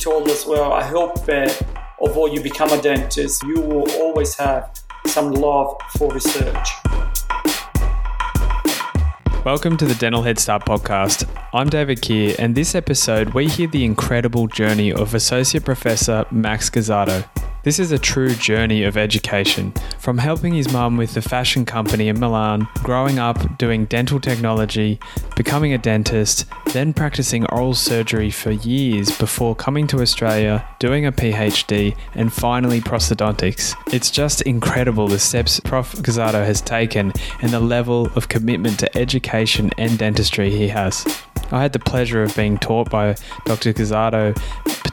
told us, well, I hope uh, that although you become a dentist, you will always have some love for research. Welcome to the Dental Head Start podcast. I'm David Keir, and this episode we hear the incredible journey of Associate Professor Max Guazzato. This is a true journey of education, from helping his mum with the fashion company in Milan, growing up doing dental technology, becoming a dentist, then practicing oral surgery for years before coming to Australia, doing a PhD, and finally prosthodontics. It's just incredible the steps Prof. Guazzato has taken and the level of commitment to education and dentistry he has. I had the pleasure of being taught by Dr. Guazzato,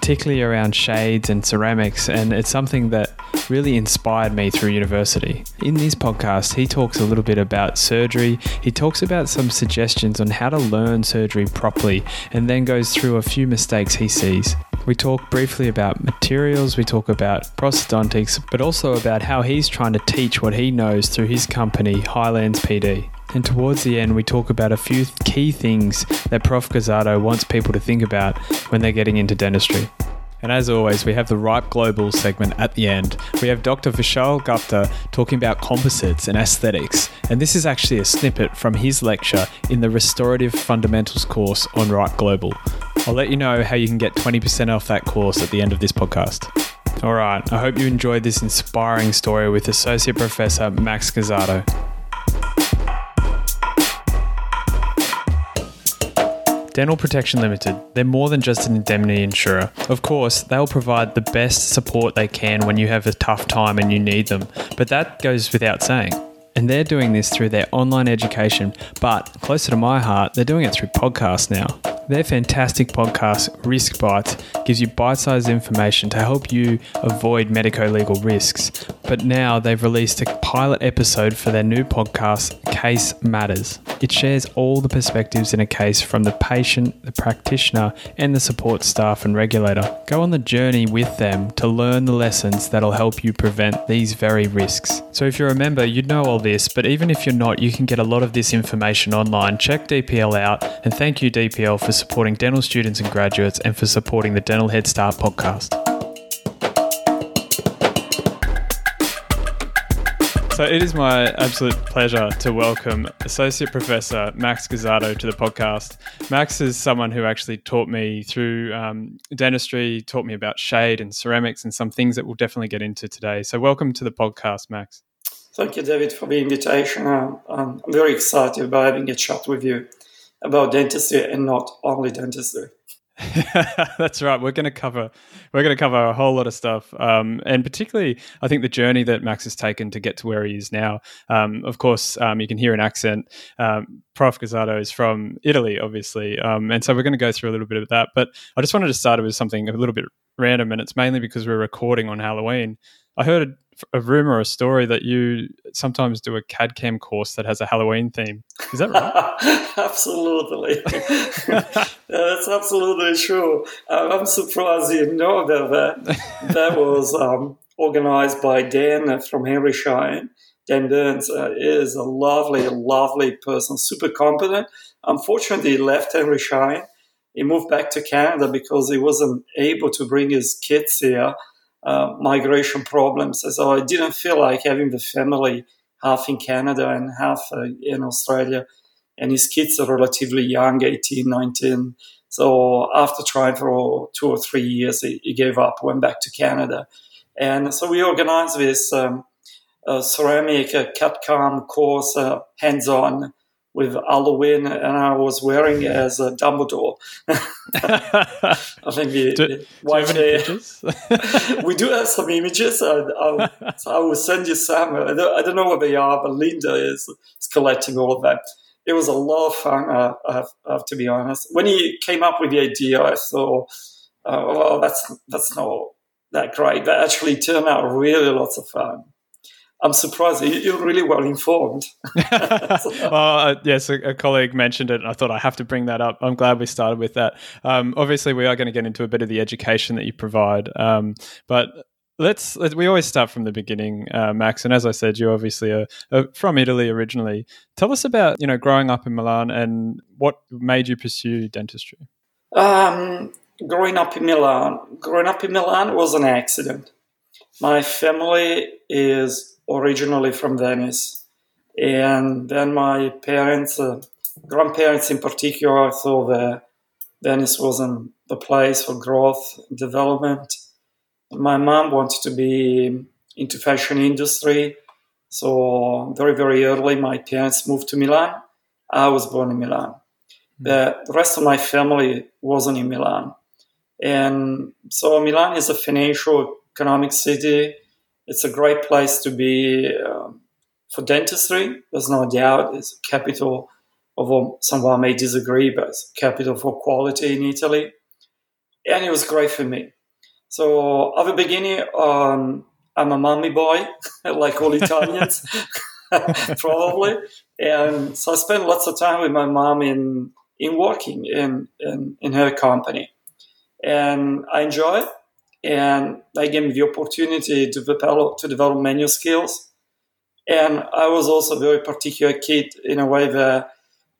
particularly around shades and ceramics, and it's something that really inspired me through university. In this podcast, he talks a little bit about surgery, he talks about some suggestions on how to learn surgery properly, and then goes through a few mistakes he sees. We talk briefly about materials, we talk about prosthodontics, but also about how he's trying to teach what he knows through his company, Highlands PD. And towards the end, we talk about a few key things that Prof. Guazzato wants people to think about when they're getting into dentistry. And as always, we have the Ripe Global segment at the end. We have Dr. Vishal Gupta talking about composites and aesthetics. And this is actually a snippet from his lecture in the Restorative Fundamentals course on Ripe Global. I'll let you know how you can get 20% off that course at the end of this podcast. All right, I hope you enjoyed this inspiring story with Associate Professor Max Guazzato. Dental Protection Limited, they're more than just an indemnity insurer. Of course, they'll provide the best support they can when you have a tough time and you need them, but that goes without saying. And they're doing this through their online education, but closer to my heart, they're doing it through podcasts now. Their fantastic podcast, Risk Bites, gives you bite sized information to help you avoid medico legal risks. But now they've released a pilot episode for their new podcast, Case Matters. It shares all the perspectives in a case from the patient, the practitioner, and the support staff and regulator. Go on the journey with them to learn the lessons that'll help you prevent these very risks. So, if you're a member, you'd know all this, but even if you're not, you can get a lot of this information online. Check DPL out, and thank you, DPL, for supporting dental students and graduates and for supporting the Dental Head Start podcast. So it is my absolute pleasure to welcome Associate Professor Max Guazzato to the podcast. Max is someone who actually taught me through um, dentistry, taught me about shade and ceramics and some things that we'll definitely get into today. So welcome to the podcast, Max. Thank you, David, for the invitation. I'm, I'm very excited about having a chat with you about dentistry and not only dentistry. That's right. We're going to cover we're going to cover a whole lot of stuff, um, and particularly, I think the journey that Max has taken to get to where he is now. Um, of course, um, you can hear an accent. Um, Prof. Guazzato is from Italy, obviously, um, and so we're going to go through a little bit of that. But I just wanted to start with something a little bit random, and it's mainly because we're recording on Halloween. I heard a rumor or a story that you sometimes do a CAD CAM course that has a Halloween theme. Is that right? absolutely. That's absolutely true. I'm surprised you know about that. That was um, organized by Dan from Henry Schein. Dan Burns uh, is a lovely, lovely person, super competent. Unfortunately, he left Henry Schein. He moved back to Canada because he wasn't able to bring his kids here uh, migration problems. So I didn't feel like having the family half in Canada and half uh, in Australia. And his kids are relatively young, 18, 19. So after trying for two or three years, he, he gave up, went back to Canada. And so we organized this um, uh, ceramic uh, CAD-CAM course, uh, hands-on, with Halloween, and I was wearing it as a Dumbledore. I think the, do, the do you have any we do have some images. I, I, so I will send you some. I don't, I don't, know what they are, but Linda is, is collecting all of them. It was a lot of fun, uh, I, have, I, have, to be honest. When he came up with the idea, I thought, uh, well, that's, that's not that great. But actually, turned out really lots of fun. I'm surprised you're really well informed. well, uh, yes, a, a, colleague mentioned it, and I thought I have to bring that up. I'm glad we started with that. Um, obviously, we are going to get into a bit of the education that you provide, um, but let's, let's, we always start from the beginning, uh, Max. And as I said, you're obviously a, a, from Italy originally. Tell us about you know growing up in Milan and what made you pursue dentistry. Um, growing up in Milan, growing up in Milan was an accident. My family is originally from Venice, and then my parents, uh, grandparents in particular, thought that Venice wasn't the place for growth development. My mom wanted to be into fashion industry, so very very early my parents moved to Milan. I was born in Milan. Hmm. The rest of my family wasn't in Milan. And so Milan is a financial economic city. It's a great place to be um, for dentistry. There's no doubt. It's capital of someone may disagree, but it's capital for quality in Italy. And it was great for me. So at the beginning, um, I'm a mommy boy, like all Italians, probably. And so I spent lots of time with my mom in in working in in, in her company and I enjoy it. And they gave me the opportunity to develop to develop manual skills. And I was also a very particular kid in a way that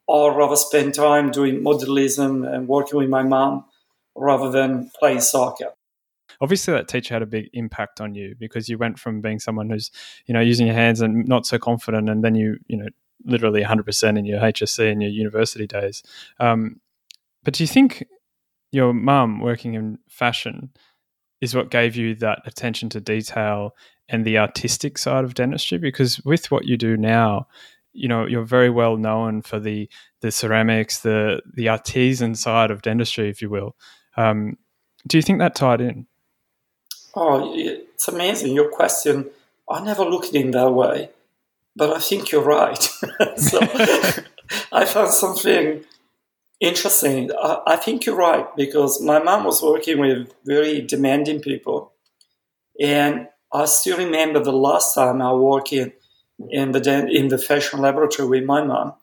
I'd rather spend time doing modelism and working with my mom rather than playing soccer. Obviously, that teacher had a big impact on you because you went from being someone who's, you know, using your hands and not so confident, and then you, you know, literally 100% in your HSC and your university days. Um, but do you think your mum working in fashion is what gave you that attention to detail and the artistic side of dentistry? Because with what you do now you know you're very well known for the the ceramics the the artisan side of dentistry if you will. Um, do you think that tied in oh it's amazing your question i never looked in that way but i think you're right so i found something Interesting. I, think you're right because my mom was working with very demanding people. And I still remember the last time I worked in, in, the, in the fashion laboratory with my mom.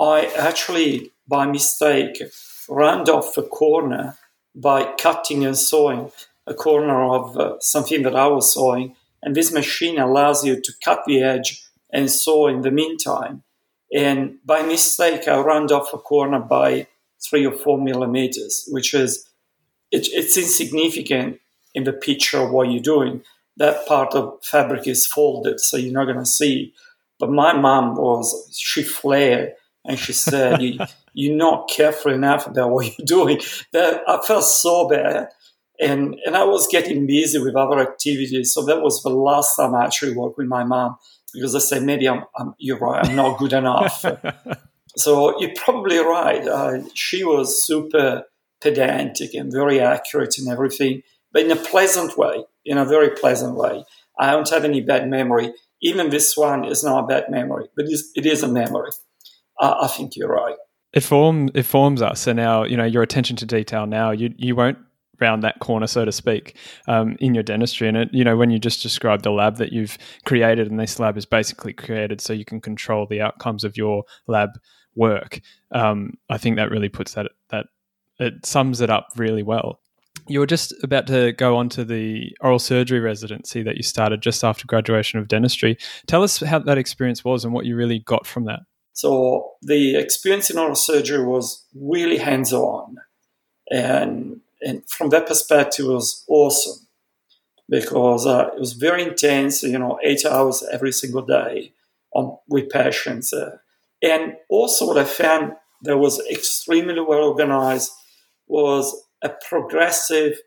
I actually, by mistake, round off a corner by cutting and sewing a corner of uh, something that I was sewing. And this machine allows you to cut the edge and sew in the meantime. And by mistake, I round off a corner by three or four millimeters, which is it, it's insignificant in the picture of what you're doing. That part of fabric is folded, so you're not going to see. But my mom was she flared and she said, you, "You're not careful enough about what you're doing." That I felt so bad, and and I was getting busy with other activities. So that was the last time I actually worked with my mom because I said maybe I'm, I'm you're right I'm not good enough. so you're probably right. Uh, she was super pedantic and very accurate in everything, but in a pleasant way, in a very pleasant way. I don't have any bad memory. Even this one is not a bad memory, but it is a memory. Uh, I think you're right. It form it forms us, and now you know your attention to detail. Now you you won't round that corner, so to speak, um, in your dentistry. And it, you know, when you just described the lab that you've created, and this lab is basically created so you can control the outcomes of your lab work. Um, I think that really puts that that it sums it up really well. You were just about to go on to the oral surgery residency that you started just after graduation of dentistry. Tell us how that experience was and what you really got from that. So the experience in oral surgery was really hands-on, and and from that perspective, it was awesome because uh, it was very intense. You know, eight hours every single day on with patients, uh, and also what I found that was extremely well organized was a progressive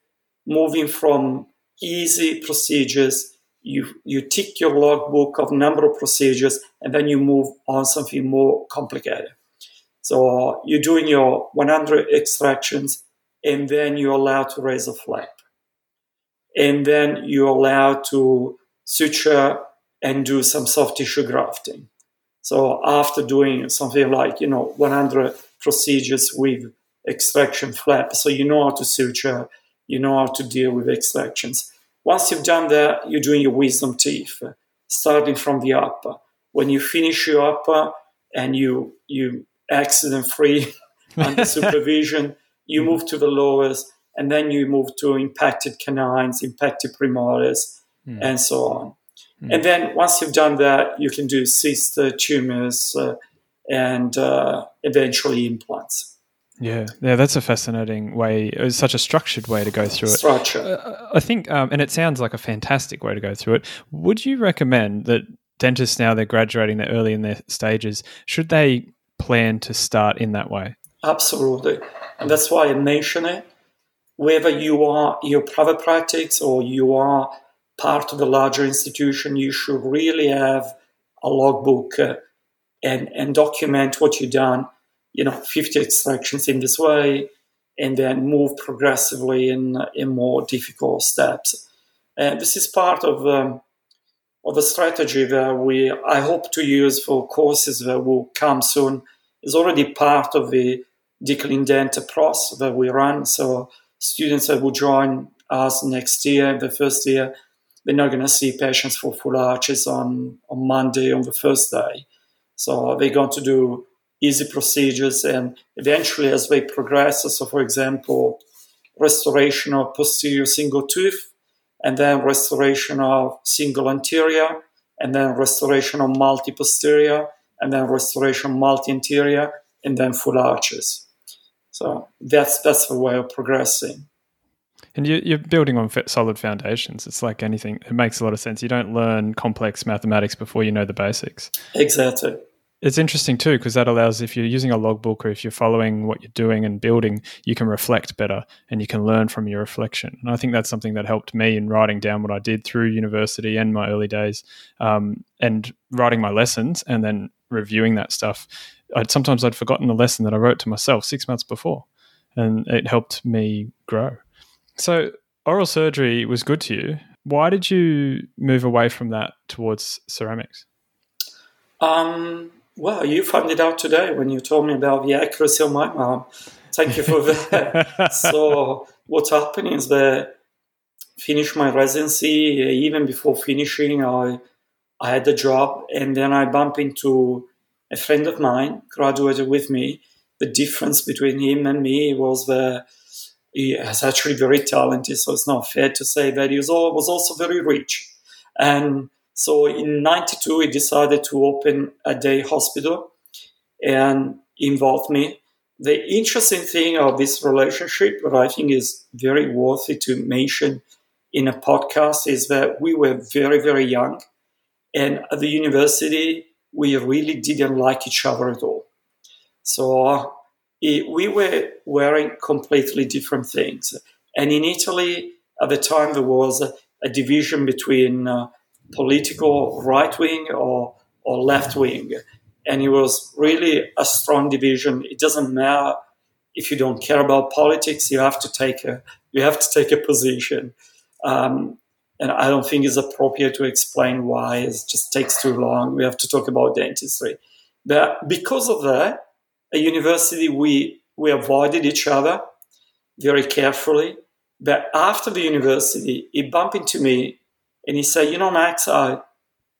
moving from easy procedures. You you tick your logbook of number of procedures, and then you move on something more complicated. So you're doing your 100 extractions and then you're allowed to raise a flap. And then you're allowed to suture and do some soft tissue grafting. So after doing something like, you know, 100 procedures with extraction flap, so you know how to suture, you know how to deal with extractions. Once you've done that, you're doing your wisdom teeth, starting from the upper. When you finish your upper and you you accident free under supervision, you move to the lowers, and then you move to impacted canines, impacted premolars, mm. and so on. Mm. And then once you've done that, you can do cyst uh, tumors uh, and uh, eventually implants. Yeah, yeah, that's a fascinating way. It's such a structured way to go through it. Structure. Uh, I think, um, and it sounds like a fantastic way to go through it. Would you recommend that dentists now they're graduating, they're early in their stages, should they plan to start in that way? Absolutely, and that's why I mention it. Whether you are your private practice or you are part of a larger institution, you should really have a logbook uh, and and document what you've done. You know 50 extractions in this way and then move progressively in in more difficult steps. And this is part of um, of a strategy that we I hope to use for courses that will come soon. Is already part of the Decline Dent process that we run. So students that will join us next year the first year they're not going to see patients for full arches on on Monday on the first day. So they're going to do easy procedures and eventually as they progress so for example restoration of posterior single tooth and then restoration of single anterior and then restoration of multi posterior and then restoration multi anterior and then full arches so that's that's the way of progressing and you, are building on solid foundations. It's like anything; it makes a lot of sense. You don't learn complex mathematics before you know the basics. Exactly. It's interesting too because that allows if you're using a logbook or if you're following what you're doing and building, you can reflect better and you can learn from your reflection. And I think that's something that helped me in writing down what I did through university and my early days, um, and writing my lessons and then reviewing that stuff. I'd sometimes I'd forgotten the lesson that I wrote to myself six months before, and it helped me grow. So oral surgery was good to you. Why did you move away from that towards ceramics? Um, well, you found it out today when you told me about the accuracy of my mom. Thank you for that. so, what's happening is that finished my residency. Even before finishing, I I had a job, and then I bumped into a friend of mine, graduated with me. The difference between him and me was that he was actually very talented. So it's not fair to say that he was, also very rich, and so in 92, he decided to open a day hospital and involved me. The interesting thing of this relationship, what I think is very worthy to mention in a podcast, is that we were very, very young. And at the university, we really didn't like each other at all. So it, we were wearing completely different things. And in Italy, at the time, there was a, a division between uh, political right wing or, or left wing. And it was really a strong division. It doesn't matter if you don't care about politics, you have to take a, you have to take a position. Um, and I don't think it's appropriate to explain why. It just takes too long. We have to talk about dentistry. But because of that, at university, we, we avoided each other very carefully. But after the university, he bumped into me and he said, "You know, Max, I,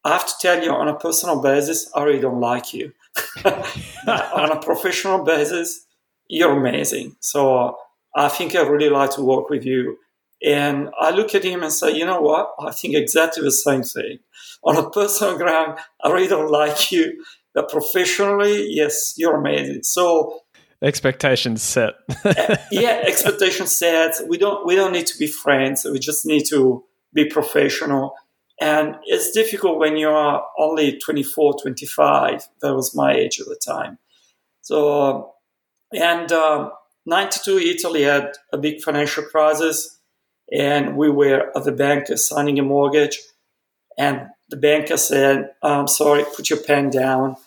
I have to tell you on a personal basis, I really don't like you. on a professional basis, you're amazing. So uh, I think I really like to work with you." And I look at him and say, "You know what? I think exactly the same thing. On a personal ground, I really don't like you." But professionally, yes, you're amazing. So expectations set. yeah, expectations set. We don't we don't need to be friends. We just need to be professional. And it's difficult when you are only 24, 25. That was my age at the time. So, and um, 92, Italy had a big financial crisis, and we were at the bank signing a mortgage. And the banker said, I'm sorry, put your pen down.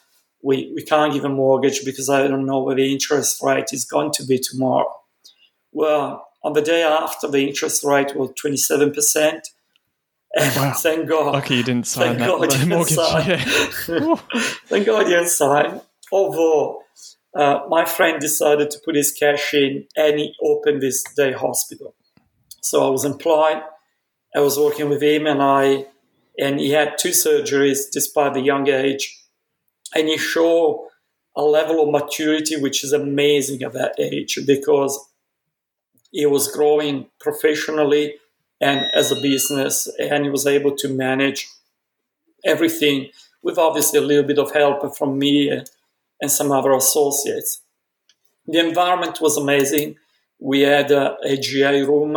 We, we can't give a mortgage because I don't know what the interest rate is going to be tomorrow. Well, on the day after, the interest rate was 27%. And wow. thank God. Lucky you didn't sign that God didn't mortgage. Sign. Yeah. thank God you didn't sign. Although uh, my friend decided to put his cash in and he opened this day hospital. So I was employed. I was working with him and I, and he had two surgeries despite the young age. And he showed a level of maturity which is amazing at that age because he was growing professionally and as a business, and he was able to manage everything with obviously a little bit of help from me and some other associates. The environment was amazing. We had a, a GA room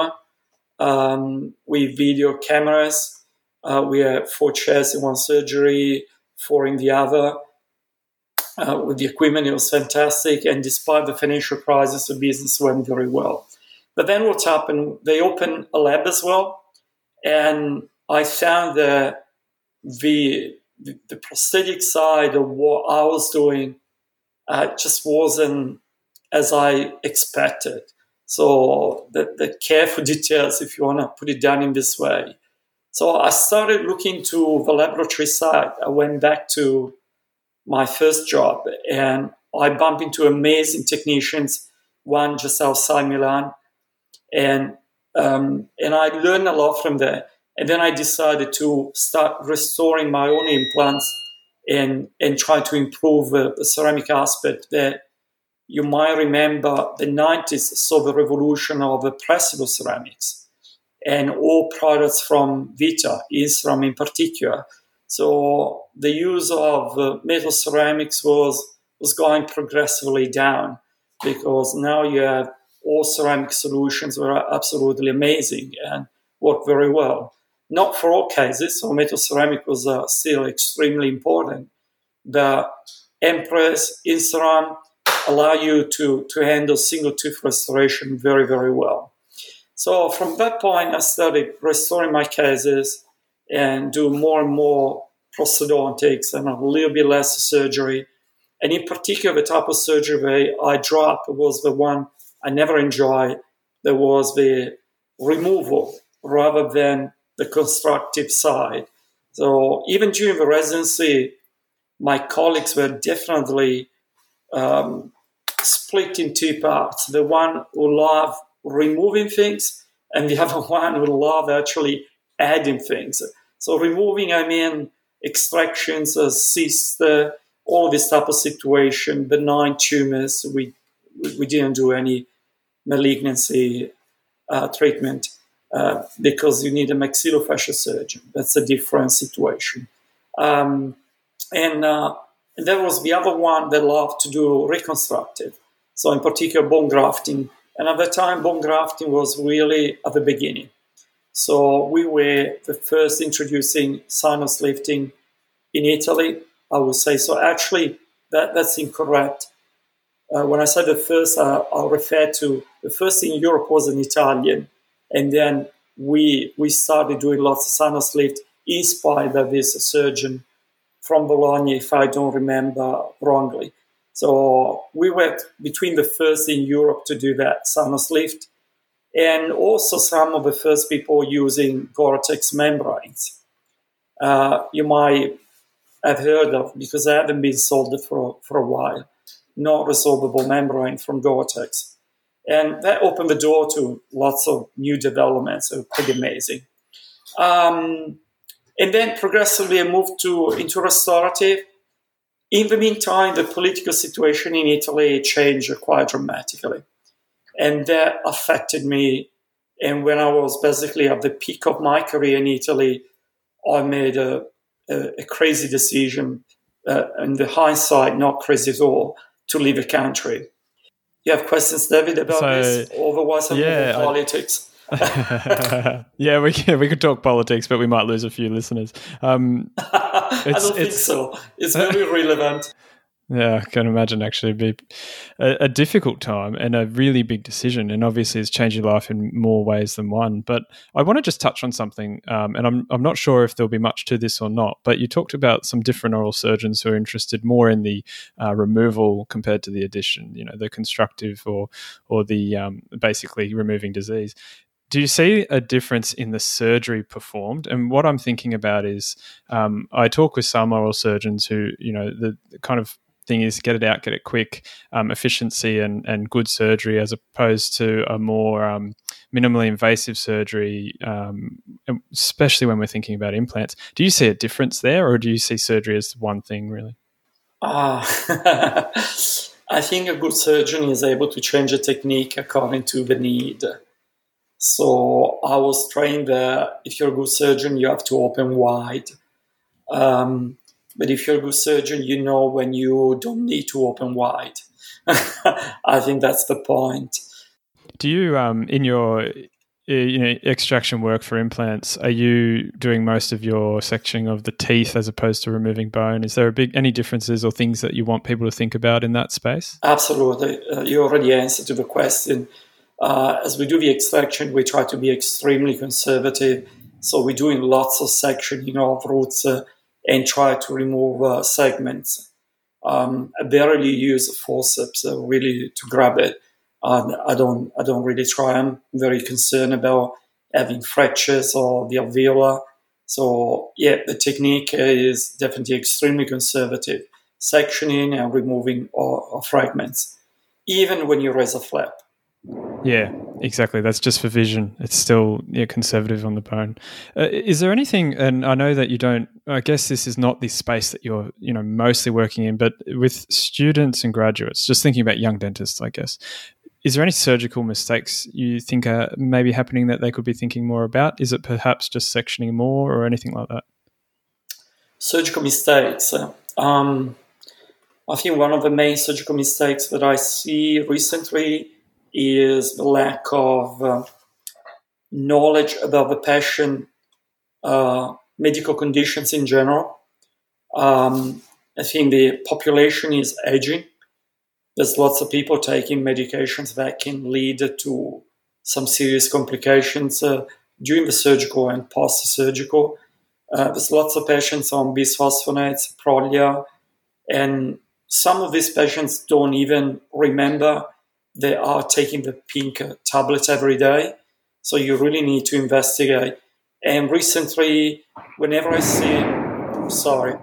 um, with video cameras. Uh, we had four chairs in one surgery, four in the other. Uh, with the equipment, it was fantastic. And despite the financial crisis, the business went very well. But then what happened? They opened a lab as well. And I found that the, the, the prosthetic side of what I was doing uh, just wasn't as I expected. So the, the care for details, if you want to put it down in this way. So I started looking to the laboratory side. I went back to my first job and I bumped into amazing technicians, one just outside Milan. And, um, and I learned a lot from there. And then I decided to start restoring my own implants and, and try to improve uh, the ceramic aspect that you might remember the 90s saw the revolution of pressable ceramics and all products from Vita, In-Ceram in particular. So the use of uh, metal ceramics was, was going progressively down because now you have all ceramic solutions were absolutely amazing and work very well. Not for all cases, so metal ceramic was uh, still extremely important. The Empress, In-Ceram, allow you to, to handle single tooth restoration very, very well. So from that point, I started restoring my cases and do more and more prosthodontics and a little bit less surgery. And in particular, the type of surgery I dropped was the one I never enjoyed. There was the removal rather than the constructive side. So even during the residency, my colleagues were definitely um, split in two parts. The one who love removing things and the other one who love actually adding things. So removing, I mean extractions, cysts, uh, all this type of situation, benign tumors. We we didn't do any malignancy uh, treatment uh, because you need a maxillofacial surgeon. That's a different situation. Um, and uh, there was the other one that loved to do reconstructive. So in particular, bone grafting. And at the time, bone grafting was really at the beginning. So we were the first introducing sinus lifting in Italy, I would say. So actually, that, that's incorrect. Uh, when I said the first, uh, I'll refer to the first in Europe was an Italian. And then we, we started doing lots of sinus lift inspired by this surgeon from Bologna, if I don't remember wrongly. So we were between the first in Europe to do that sinus lift, and also some of the first people using Gore-Tex membranes. Uh, you might have heard of because they haven't been sold for for a while. Not resorbable membrane from Gore-Tex, and that opened the door to lots of new developments. So pretty amazing. Um, and then progressively I moved to into restorative. In the meantime, the political situation in Italy changed quite dramatically, and that affected me. And when I was basically at the peak of my career in Italy, I made a, a, a crazy decision, uh, in the hindsight, not crazy at all, to leave the country. You have questions, David, about so, this? Otherwise, I'm yeah, politics. yeah, we can, we could talk politics, but we might lose a few listeners. Um, I don't think so. It's very relevant. Yeah, I can imagine actually be a, a, difficult time and a really big decision, and obviously it's changed your life in more ways than one. But I want to just touch on something, um, and I'm I'm not sure if there'll be much to this or not. But you talked about some different oral surgeons who are interested more in the uh, removal compared to the addition. You know, the constructive or or the um, basically removing disease do you see a difference in the surgery performed? And what I'm thinking about is, um, I talk with some oral surgeons who, you know, the, the kind of thing is get it out, get it quick, um, efficiency and, and good surgery, as opposed to a more um, minimally invasive surgery, um, especially when we're thinking about implants. Do you see a difference there, or do you see surgery as one thing really? Uh, I think a good surgeon is able to change a technique according to the need. So I was trained that if you're a good surgeon, you have to open wide. Um, but if you're a good surgeon, you know when you don't need to open wide. I think that's the point. Do you, um, in your you know extraction work for implants are you doing most of your sectioning of the teeth as opposed to removing bone is there a big any differences or things that you want people to think about in that space absolutely uh, you already answered to the question uh, as we do the extraction we try to be extremely conservative so we're doing lots of sectioning of roots uh, and try to remove uh, segments um, i barely use forceps uh, really to grab it I don't I don't really try. I'm very concerned about having fractures or the alveolar. So yeah, the technique is definitely extremely conservative, sectioning and removing all fragments, even when you raise a flap. Yeah, exactly. That's just for vision. It's still yeah, conservative on the bone. Uh, is there anything? And I know that you don't. I guess this is not the space that you're you know mostly working in, but with students and graduates, just thinking about young dentists, I guess. Is there any surgical mistakes you think are maybe happening that they could be thinking more about? Is it perhaps just sectioning more or anything like that? Surgical mistakes. Um, I think one of the main surgical mistakes that I see recently is lack of uh, knowledge about the patient uh, medical conditions in general. Um, I think the population is aging there's lots of people taking medications that can lead to some serious complications uh, during the surgical and post-surgical. Uh, there's lots of patients on bisphosphonates, Prolia, and some of these patients don't even remember they are taking the pink tablet every day. So you really need to investigate. And recently, whenever I see, sorry,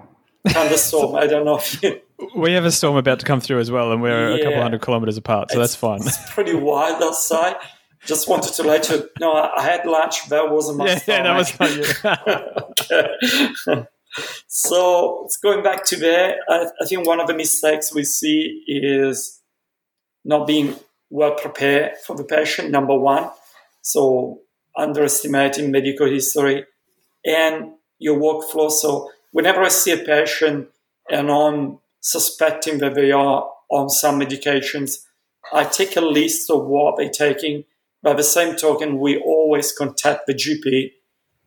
thunderstorm, I don't know if you we have a storm about to come through as well, and we're yeah. a couple hundred kilometers apart, so that's fine. It's pretty wild outside. Just wanted to let you know I had lunch. That wasn't my yeah, yeah, that was not you. okay. so it's going back to there. I, I think one of the mistakes we see is not being well prepared for the patient. Number one, so underestimating medical history and your workflow. So whenever I see a patient and I'm suspecting that they are on some medications. I take a list of what they're taking. By the same token, we always contact the GP.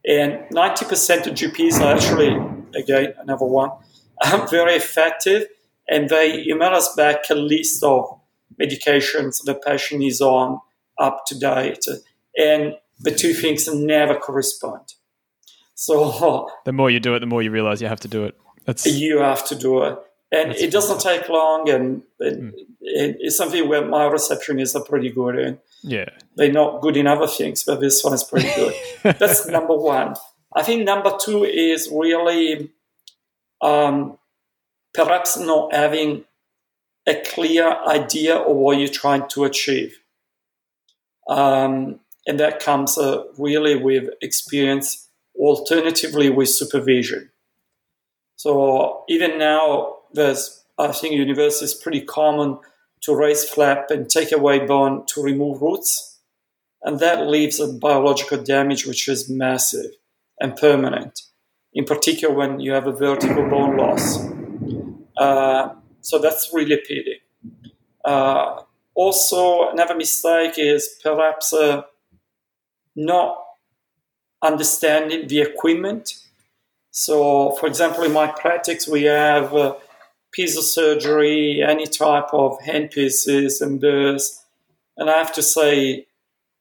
And 90% of GPs are actually, again, another one, are very effective. And they email us back a list of medications the patient is on up to date. And the two things never correspond. So the more you do it, the more you realize you have to do it. That's... You have to do it and it doesn't take long, and it, mm. it, it's something where my receptionists are pretty good, and yeah, they're not good in other things, but this one is pretty good. That's number one. I think number two is really um, perhaps not having a clear idea of what you're trying to achieve, um, and that comes uh, really with experience. Alternatively, with supervision. So even now, there's, I think, university is pretty common to raise flap and take away bone to remove roots. And that leaves a biological damage which is massive and permanent, in particular when you have a vertical bone loss. Uh, so that's really a pity. Uh, also, another mistake is perhaps uh, not understanding the equipment. So, for example, in my practice, we have uh, piezosurgery, any type of handpieces and burrs. And I have to say,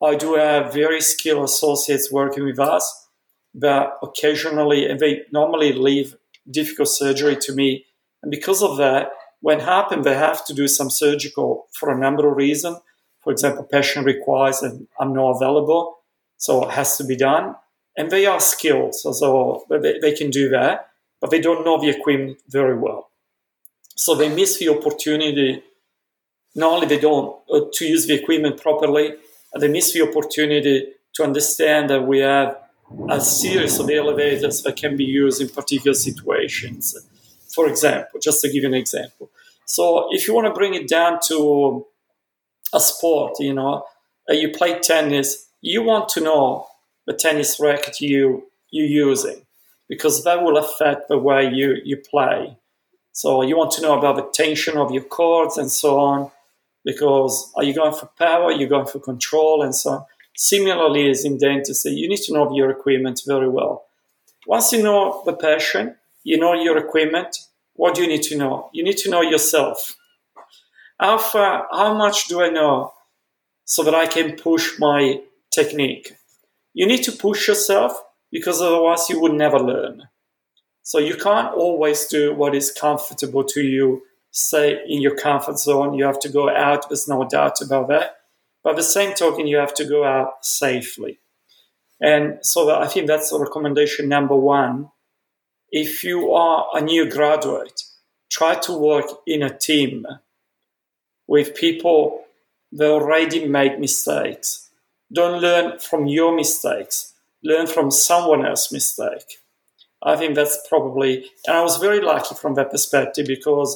I do have very skilled associates working with us, but occasionally, and they normally leave difficult surgery to me. And because of that, when happen, they have to do some surgical for a number of reasons. For example, patient requires and I'm not available, so it has to be done. And they are skilled, so, so they, they can do that, but they don't know the equipment very well. So they miss the opportunity. Not only they don't uh, to use the equipment properly, they miss the opportunity to understand that we have a series of elevators that can be used in particular situations. For example, just to give you an example. So if you want to bring it down to a sport, you know, uh, you play tennis, you want to know the tennis racket you you're using because that will affect the way you, you play. So you want to know about the tension of your chords and so on. because are you going for power, are you going for control, and so on. Similarly, as in dentistry, you need to know your equipment very well. Once you know the passion, you know your equipment, what do you need to know? You need to know yourself. How far, how much do I know so that I can push my technique? You need to push yourself because otherwise you would never learn. So you can't always do what is comfortable to you, say in your comfort zone. You have to go out, there's no doubt about that. But the same token, you have to go out safely. And so I think that's recommendation number one. If you are a new graduate, try to work in a team with people that already made mistakes. Don't learn from your mistakes. Learn from someone else's mistake. I think that's probably, and I was very lucky from that perspective because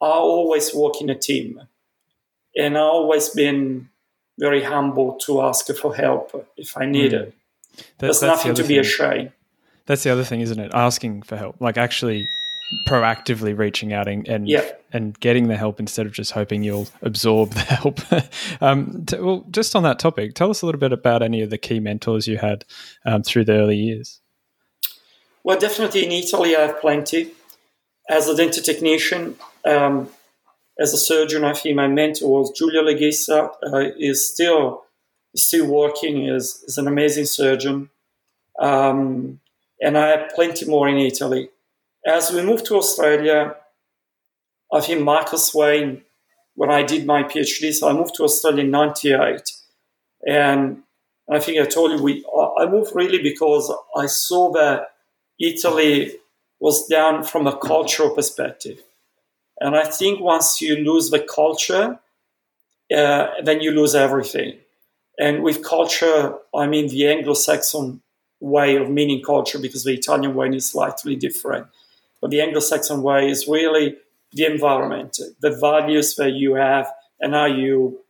I always work in a team. And I always been very humble to ask for help if I need mm. it. There's nothing the to be ashamed. That's the other thing, isn't it? Asking for help, like actually proactively reaching out and and, yeah. and getting the help instead of just hoping you'll absorb the help. um, to, well, just on that topic, tell us a little bit about any of the key mentors you had um, through the early years. Well, definitely in Italy, I have plenty. As a dental technician, um, as a surgeon, I think my mentor was Giulio. Uh, is still still working. is is an amazing surgeon, um, and I have plenty more in Italy. As we moved to Australia, I think Michael Swain, when I did my PhD, so I moved to Australia in '98, and I think I told you we I moved really because I saw that Italy was down from a cultural perspective. And I think once you lose the culture, uh, then you lose everything. And with culture, I mean the Anglo Saxon way of meaning culture because the Italian way is slightly different. But the Anglo Saxon way is really the environment, the values that you have, and how you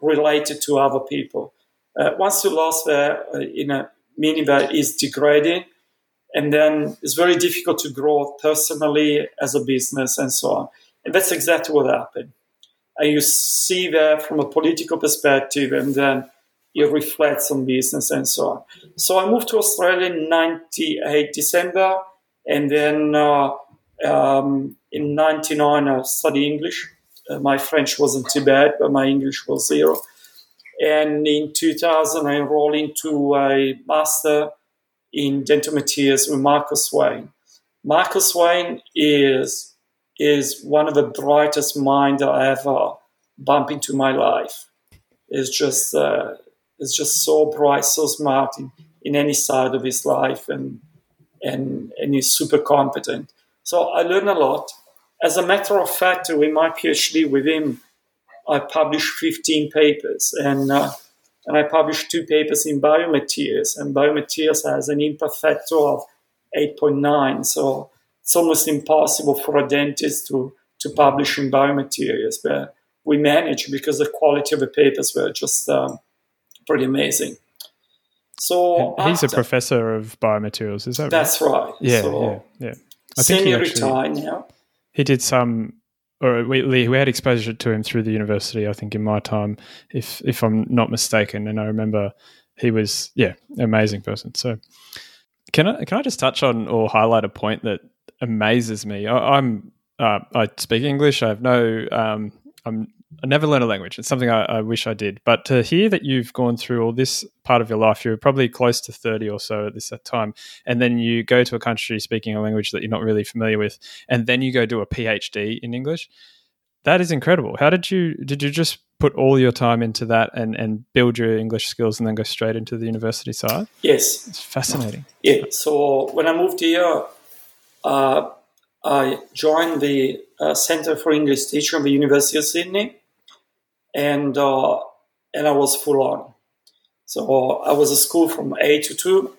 relate to other people. Uh, once you lost that uh, in a meaning that is degrading, and then it's very difficult to grow personally as a business and so on. And that's exactly what happened. And you see that from a political perspective, and then it reflects on business and so on. So I moved to Australia in 98 December, and then uh, um, in 99 I studied English. Uh, my French wasn't too bad, but my English was zero. And in 2000 I enrolled into a master in dental materials with Michael Swain. Michael Swain is is one of the brightest minds I ever bump into my life. It's just uh, it's just so bright, so smart in, in any side of his life, and and and he's super competent. So I learned a lot. As a matter of fact, with my PhD with him, I published 15 papers, and uh, and I published two papers in biomaterials, and biomaterials has an impact factor of 8.9. So it's almost impossible for a dentist to, to publish in biomaterials, but we managed because the quality of the papers were just um, pretty amazing. So he's after, a professor of biomaterials, is that that's right? right. Yeah, so yeah, yeah. I think he actually, retired now. He did some or we, we had exposure to him through the university. I think in my time, if if I'm not mistaken, and I remember he was yeah, amazing person. So can I can I just touch on or highlight a point that amazes me? I, am uh, I speak English. I have no um, I'm I never learned a language. It's something I, I, wish I did. But to hear that you've gone through all this part of your life, you're probably close to 30 or so at this time, and then you go to a country speaking a language that you're not really familiar with, and then you go do a PhD in English. That is incredible. How did you did you just put all your time into that and, and build your English skills and then go straight into the university side? Yes. It's fascinating. Yeah. So when I moved here, uh, I joined the uh, Center for English Teaching of the University of Sydney and uh, and I was full on. So I was at school from eight to two,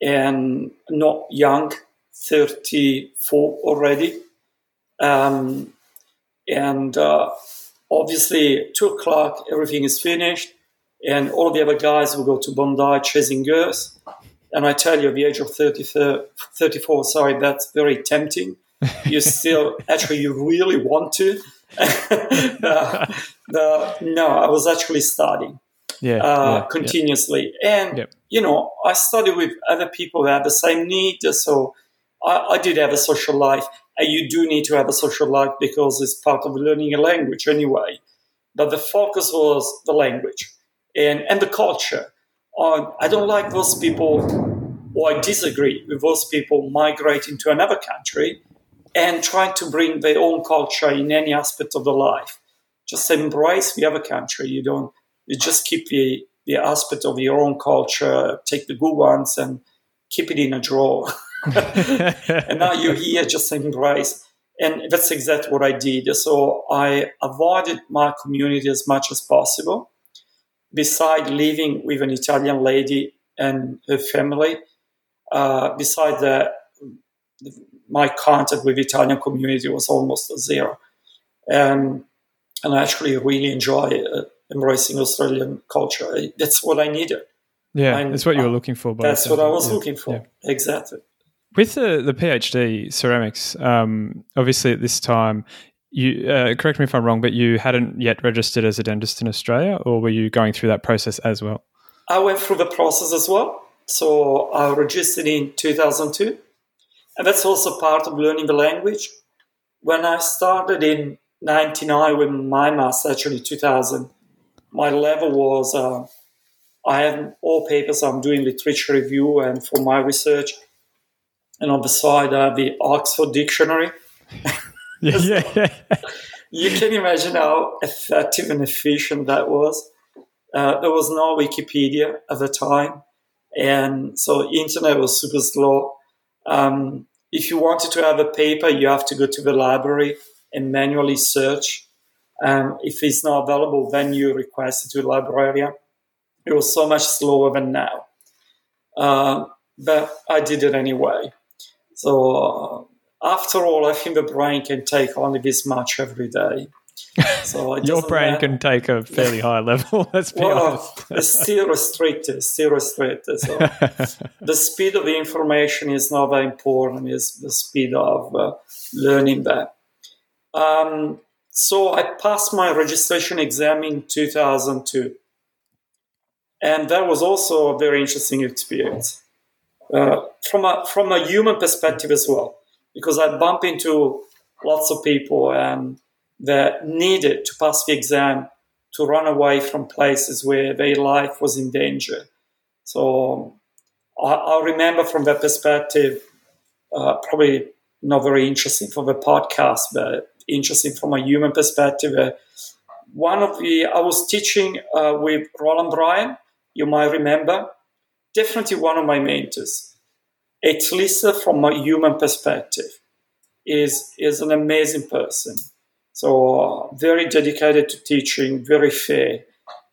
and not young, thirty four already, um, and uh, obviously two o'clock everything is finished, and all the other guys will go to Bondi chasing girls. And I tell you, at the age of 30, 34, sorry, that's very tempting. You still, actually, you really want to, the, no, I was actually studying Yeah. uh, yeah, continuously. And, Yep. you know, I studied with other people who had the same need. So I, I did have a social life. And you do need to have a social life because it's part of learning a language anyway. But the focus was the language and, and the culture. Uh, I don't like those people, or I disagree with those people migrating to another country and trying to bring their own culture in any aspect of their life. Just embrace the other country. You don't you just keep the, the aspect of your own culture, take the good ones and keep it in a drawer. and now you're here, just embrace. And that's exactly what I did. So I avoided my community as much as possible. Beside living with an Italian lady and her family, uh, beside that, my contact with Italian community was almost zero. Um, and I actually really enjoy uh, embracing Australian culture. That's what I needed. yeah. I'm- That's what you were looking for. by That's what I was Yeah, looking for. yeah. Exactly. With the, the PhD ceramics, um, obviously at this time, you uh, correct me if I'm wrong, but you hadn't yet registered as a dentist in Australia, or were you going through that process as well? I went through the process as well. So I registered in 2002. And that's also part of learning the language. When I started in 99 with my master, actually 2000, my level was uh, I have all papers, I'm doing literature review and for my research. And on the side, I have the Oxford Dictionary. Yeah, yeah, yeah. You can imagine how effective and efficient that was. Uh, there was no Wikipedia at the time, and so internet was super slow. Um, if you wanted to have a paper, you have to go to the library and manually search. Um, if it's not available, then you request it to the librarian. It was so much slower than now, uh, but I did it anyway. So uh, after all, I think the brain can take only this much every day. So Your brain matter. can take a fairly high level. Let's be Well, honest. it's still restricted, still restricted. So the speed of the information is not that important. It's the speed of uh, learning that. Um, so I passed my registration exam in 2002. And that was also a very interesting experience uh, from, a, from a human perspective as well, because I bump into lots of people and that needed to pass the exam to run away from places where their life was in danger. So I, I remember from that perspective, uh, probably not very interesting for the podcast, but interesting from a human perspective. Uh, one of the, I was teaching uh, with Roland Bryan, you might remember, definitely one of my mentors, at least from a human perspective, is, is an amazing person. So very dedicated to teaching, very fair.